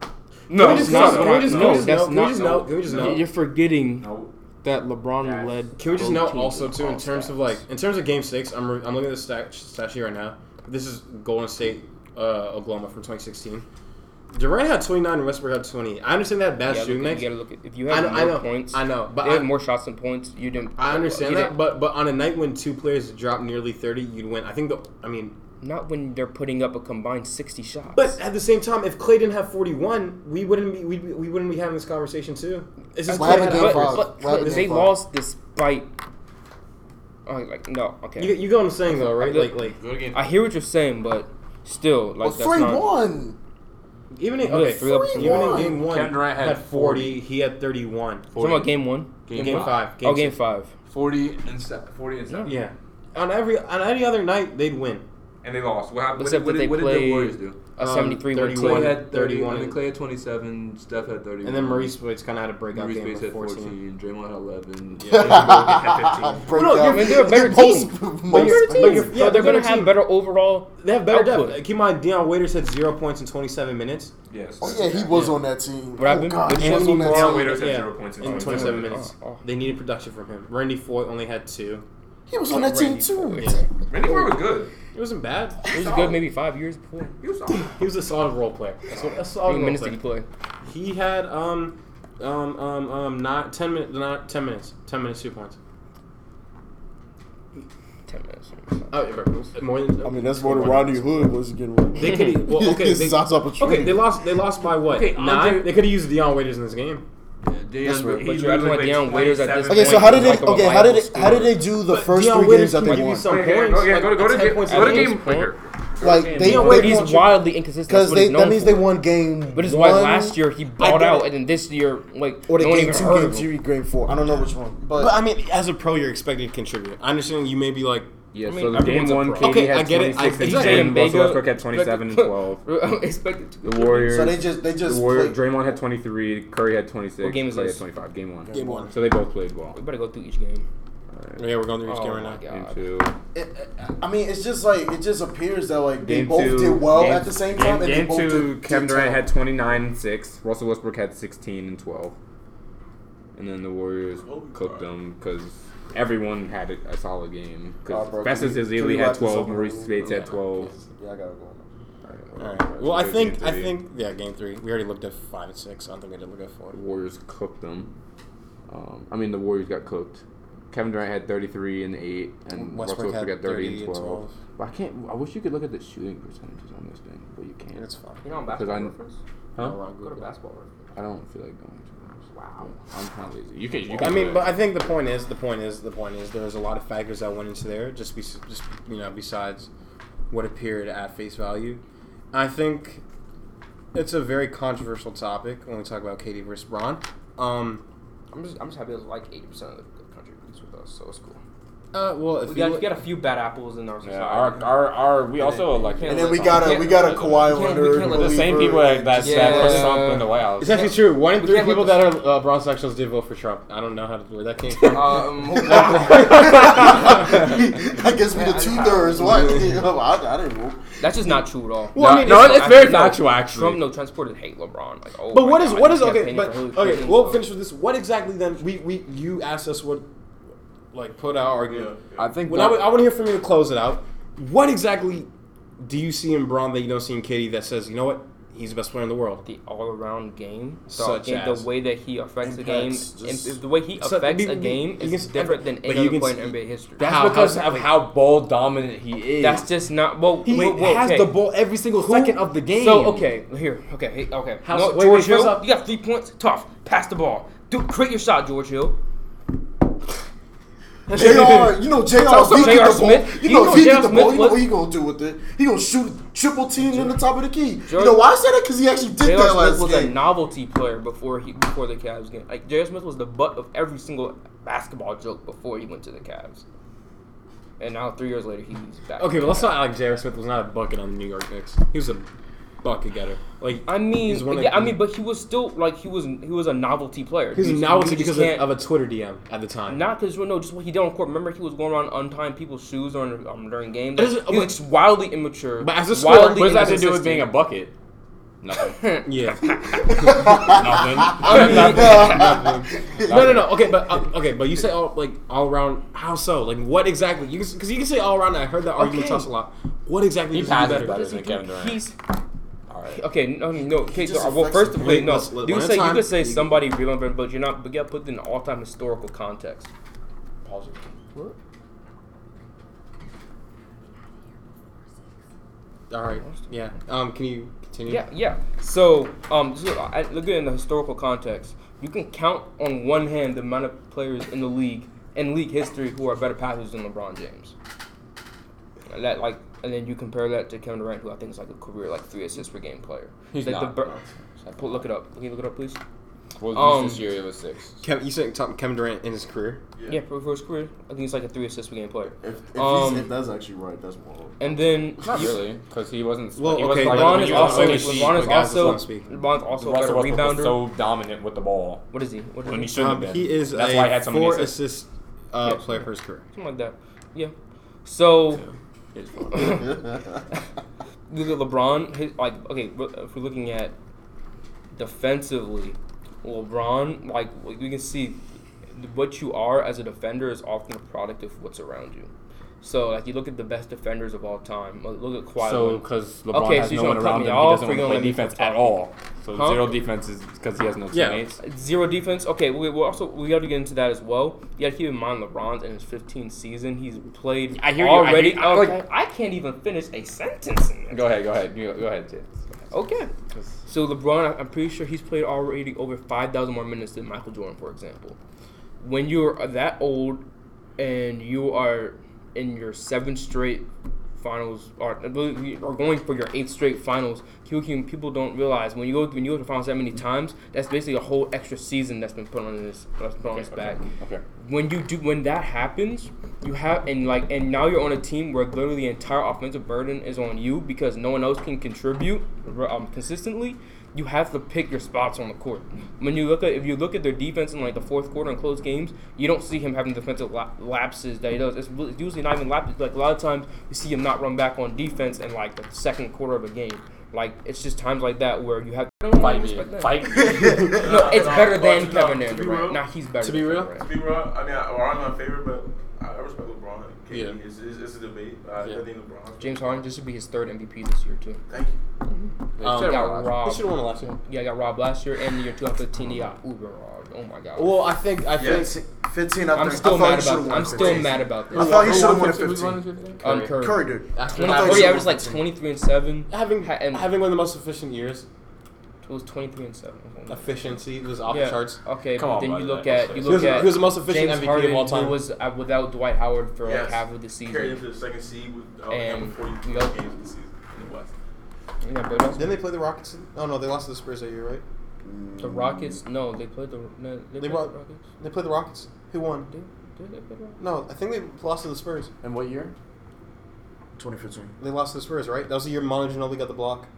Can No, we just no, know- no, can we just no, know- no, just that's know- can we not. just know- can we just know- You're forgetting no. That LeBron led. Can we just both note also too in all terms of like in terms of Game Six? I'm re- I'm looking at the stat, stat sheet right now. This is Golden State, uh, Oklahoma from 2016. Durant had 29 and Westbrook had 20. I understand that bad Yeah, shooting look, nights. you gotta look at if you I have know, more I know, points. I know, but they had I, more shots than points. You didn't. I understand you that. didn't- But but on a night when two players drop nearly 30, you'd win. I think the I mean, not when they're putting up a combined sixty shots. but at the same time, if Klay didn't have 41, we wouldn't be we, we wouldn't be having this conversation too. It's just Klay happened had game outbursts. five? but, What happened but they game five? lost despite. Oh, like no, okay. You, you get what I'm saying though, right? Like like Go. I hear what you're saying, but still, like Well, that's three not. one. even in okay, three up- even in game one, Kevin Durant had had 40. He had 31. Talking about game one. Game, Game five. oh, game six. five. Forty and se- forty and seven. Yeah. On every on any other night, they'd win. And they lost. What happened? What, Except did, what, that did, they what did the Warriors do? a Um, 73 win 31. Klay had 31. I think Klay had twenty-seven. Steph had thirty. And then Marreese Speights kind of had a breakout Maurice game Bates with had 14. fourteen. Draymond had eleven. Break No. I mean, they're a better team. most- But Better teams. yeah, they're they're gonna have better overall. They have better Output. depth. Keep in mind, Dion Waiters had zero points in 27 minutes Yes. Oh yeah, he was on that team. What happened? Oh god, he was one? on that Dion team. Waiters had Yeah, zero points in in 27 27 minutes. minutes. Oh, oh. They needed production from him. Randy Foye only had two. He was on that team too. Randy Moore was good. It wasn't bad. It was good maybe five years before. He was solid. He was a solid role player. That's what, a How solid many role minutes did player. he play? He had um um um um not 10 minutes not 10 minutes 10 minutes two points. Ten minutes. Oh, yeah, more than I mean, that's more than Rodney Hood was getting. They could well okay they, okay they lost they lost by what Okay, nine Andre- they could have used Dion Waiters in this game. That's right. But you're acting like Dion Waiters at this Okay, point so how did is they? like Okay, how did reliable they? How did they do the But first Dion three Waiters games that can they give you won? some Okay, points. go, yeah, go to go to 10 game. points Go to game game. quicker. Like they, Dion they Waiters He's wildly inconsistent. Because they that means for. they won game. But it's why one, last year he balled get out, it. and then this year, like, or the no one game even two, heard game of him. three, game four. I don't know which one, but, But I mean, as a pro, you're expected to contribute. I understand you may be like, Yeah, I mean, so the everyone's game one. KD Okay, had I get it. 26 I- and exactly. 10, And Russell Westbrook had 27 and 12. expected to. The Warriors. so they just they just the Warriors. played- Draymond had 23. Curry had 26. What game is Klay this? had 25. Game one. Game one. So they both played well. We better go through each game. yeah, we're going through each Oh game right now. Game two. it- it- I mean, it's just like it just appears that like they Game both two. did well game, at the same game, time. and they Game both two, did, Kevin Durant had 29 and 6. Russell Westbrook had 16 and 12. And then the Warriors cooked them because everyone had a, a solid game. Uh, Because bro, Festus can we- can Ezeli we had 12. Marreese Speights had 12. Yeah, I gotta go. All right. Well, I think I think yeah, game three. We already looked at five and six. I don't think we did look at four. The Warriors cooked them. Um, I mean, the Warriors got cooked. Kevin Durant had 33 and 8, and Westbrook Russell had Westbrook had 30, 30 and and 12. 12. But I can't. I wish you could look at the shooting percentages on this thing, but you can't. It's fine. You know, on basketball I- reference. Huh? Go to basketball reference. I don't feel like going to those. Wow. I'm kind of lazy. You can. You can I mean, it. but I think the point is, the point is, the point is, there's a lot of factors that went into there. Just be, just you know, besides what appeared at face value, I think it's a very controversial topic when we talk about KD versus Braun. Um, I'm just, I'm just happy that like 80 percent of the country agrees with us, so it's cool. Uh, well, if We got, look- we got a few bad apples in our society. yeah, our, our, our, we also like And then we got a we got a we Kawhi Leonard. the the same people that and that, just- put Yeah. Trump in the White House. it's actually true. One in three people that are uh, bronsexuals did vote for Trump. I don't know how to, where that came from. Um, I guess we the two thirds. What? I, I didn't know. that's just not true at all. Well, I mean, no, it's- it's, very Actually, no. factual actually. Trump, no, transported hate LeBron. Like, oh But what is God, what is okay? But okay, we'll finish with this. What exactly then? We we you asked us what, like, put our argument. I think Well, I, that- would- I want to hear from you to close it out. What exactly do you see in Braun that you don't see in KD that says, you know what, he's the best player in the world? the all-around game, the, Such game, as- the way that he affects the game, just- and the way he So, affects be- a game is can- different than any other can player in NBA history. That's How- because how- of how ball dominant he is. That's just not. Well, he well, well, has okay. the ball every single second of the game. So okay, here, okay, okay. How's- no, wait, wait, George first Hill, off- you got three points. Tough. Pass the ball. Do create your shot, George Hill. Jr. You know Jr. Also, if he J.R. get the ball, Smith- you you know know if he J.R. get the Smith ball, you know was- what he gonna do with it. He gonna shoot triple team in the top of the key. You know why I said that? Because he actually did J.R. that Smith last was a novelty player before he before the Cavs game. Like J.R. Smith was the butt of every single basketball joke before he went to the Cavs. and now three years later he's back. Okay, but let's not act like J.R. Smith was not a bucket on the New York Knicks. He was a bucket getter. Like I mean, He's one of- yeah, I mean, but he was still like he was he was a novelty player. he was a novelty you because of, of a Twitter DM at the time. Not because no, just what he did on court. Remember, he was going around untying people's shoes during um, during games. It doesn't- he was just wildly immature. But as a scorer, wildly What does that have to do with being a bucket? Nothing. yeah. Nothing. no, no, no. Okay, but uh, okay, but you say all like all around. How so? Like what exactly? You because you can say all around. I heard that argument Okay. tossed a lot. What exactly He does he passes better? better than Kevin Durant. He's All right. okay. No, no. Okay, so, well, first, of all, game. no. Let's- You one could say a you time. could say You- somebody really but you're not. But you got to put it in all-time historical context. Pause it. All right. Yeah. Um. Can you continue? Yeah, yeah. So, um, so I, look at it in the historical context. You can count on one hand the amount of players in the league in league history who are better passers than LeBron James. That like, and then you compare that to Kevin Durant, who I think is like a career like three assists per game player. He's like not. The, Bur- Pull- look it up. Can you look it up, please? What Um, this year? It was six. Kevin, you saying talking Kevin Durant in his career? Yeah, for, for his career, I think he's like a three assists per game player. If, if, Um, if that's actually right, that's wild. And then Not you- really, because he wasn't. Well, he okay, LeBron when is you also also LeBron is also let's not speak. LeBron's also a better rebounder. so dominant with the ball what is he? What is when he? he shouldn't Um, have been. he is That's a why he had so many four assists. assist uh, Yeah. player for his career. Something like that. Yeah. So. It's look at LeBron. His, like, okay, if we're looking at defensively, LeBron, like we can see, what you are as a defender is often a product of what's around you. So, like, you look at the best defenders of all time. Look at Kawhi. So, because LeBron Okay, has so no one around him, he doesn't want to play gonna let me defense at all. So Huh? zero defense is because he has no teammates. Yeah. Zero defense. Okay, we, we also we got to get into that as well. You got to keep in mind LeBron's in his 15th season. He's played I hear you, I hear already. you. I like- okay, I can't even finish a sentence. Go ahead, go ahead, you, go ahead, Jay. Okay. So LeBron, I'm pretty sure he's played already over 5,000 more minutes than Michael Jordan, for example. When you're that old and you are in your seventh straight finals, or, or going for your eighth straight finals, can- people don't realize when you go when you go to finals that many times, that's basically a whole extra season that's been put on this that's put on his back Okay. when you do when that happens, you have and like and now you're on a team where literally the entire offensive burden is on you because no one else can contribute um, consistently. You have to pick your spots on the court. When you look at if you look at their defense in like the fourth quarter in close games, you don't see him having defensive la- lapses that he does. It's really- usually not even lapses. Like a lot of times, you see him not run back on defense in like the second quarter of a game. Like it's just times like that where you have I don't Fight me. Fight me. No, it's better than no, Kevin to be Durant. real- Nah, he's better. to be real, To be real, I mean, I, well, I'm not favorite, but I, I respect LeBron. KD Yeah. is it's, it's a debate. Uh, Yeah. I think LeBron. James Harden, this would be his third MVP this year too. Thank you. Um, He got He should have won last year. Yeah, I got robbed last year and the year 2015. He got uber robbed. Oh my god. Well, I think I Yeah. think 15, I I'm think. still I mad about. I'm still mad about this. I thought he should have won won at 15? Who won 15. 15? Um, Curry. Curry did. after 23, I thought he he averaged like 23 and seven. having Ha- and- having one of the most efficient years, It was 23 and seven. efficiency was off Yeah. the charts. Okay, Come but on, then you look at you look was, at he was the most efficient James MVP Harden, of all time. who was uh, without Dwight Howard for like half of the Carried season. him to the second seed with uh, And having 40 games of the season in the West. Yeah, but Didn't they play the Rockets? Oh no, they lost to the Spurs that year, right? the Rockets. No, they played the. No, they, They played brought- the Rockets. They played the Rockets. Who won? Did, did they play the Rockets? No, I think they lost to the Spurs. And what year? 2015. They lost to the Spurs, right? That was the year Manu Ginobili got the block.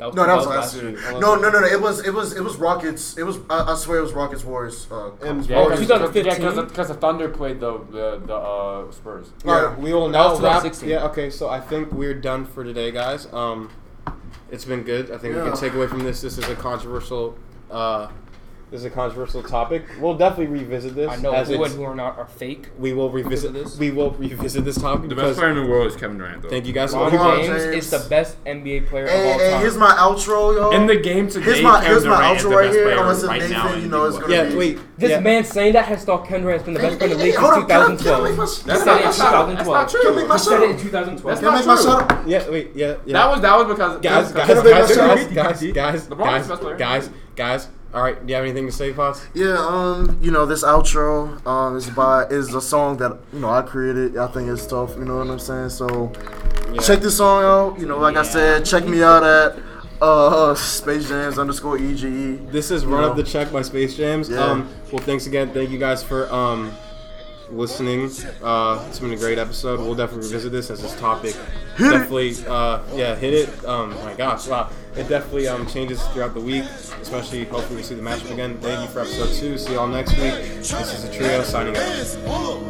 That No, that was last year. year. No, no, no, no. It was, it was, it was Rockets. It was. I, I swear, it was Rockets Warriors. Uh, And- Conference. Oh, Warriors. 2015? because the Thunder played the the, the uh, Spurs. All right, we will now wrap. Yeah, okay. So I think we're done for today, guys. Um, it's been good. I think we can take away from this. This is a controversial. Uh, this is a controversial topic. We'll definitely revisit this. I know as who it's- who are not are fake. We will revisit this. We will revisit this topic The because best player in the world is Kevin Durant, though. thank you guys. LeBron LeBron James, James. is the best NBA player of Hey, all hey, time. here's my outro, yo. In the game today, Here's my- Kevin here's my Durant is outro the right best here. player Unless if right Nathan, now. in you the know, is gonna Yeah, be- wait. This yeah. man saying that has thought Kevin Durant's been the best player in the league Hold since on, can I- can I 2012. make my- He that's said not- it in that's not- 2012. that's not Can I make my He said it in shot? 2012. Can I make my true. shot? Yeah, wait, yeah, yeah. That was that was because guys, because- guys, I make my guys, shot? guys, guys, guys, LeBron's guys, the best player. guys, guys. All right, do you have anything to say, Fox? Yeah, um, you know, this outro um is by is a song that you know I created. I think it's tough. You know what I'm saying? So Yeah. check this song out. You know, like I said, check me out at uh SpaceJamz underscore EGE. This is You Run know. Up the Check by SpaceJamz. Yeah. Um, well, thanks again. Thank you guys for um, listening. Uh, it's been a great episode. We'll definitely revisit this as this topic. definitely, uh, yeah, hit it. Um, my gosh, wow, it definitely um, changes throughout the week. Especially, hopefully, we see the matchup again. Thank you for episode two. See y'all next week. This is the trio signing out. all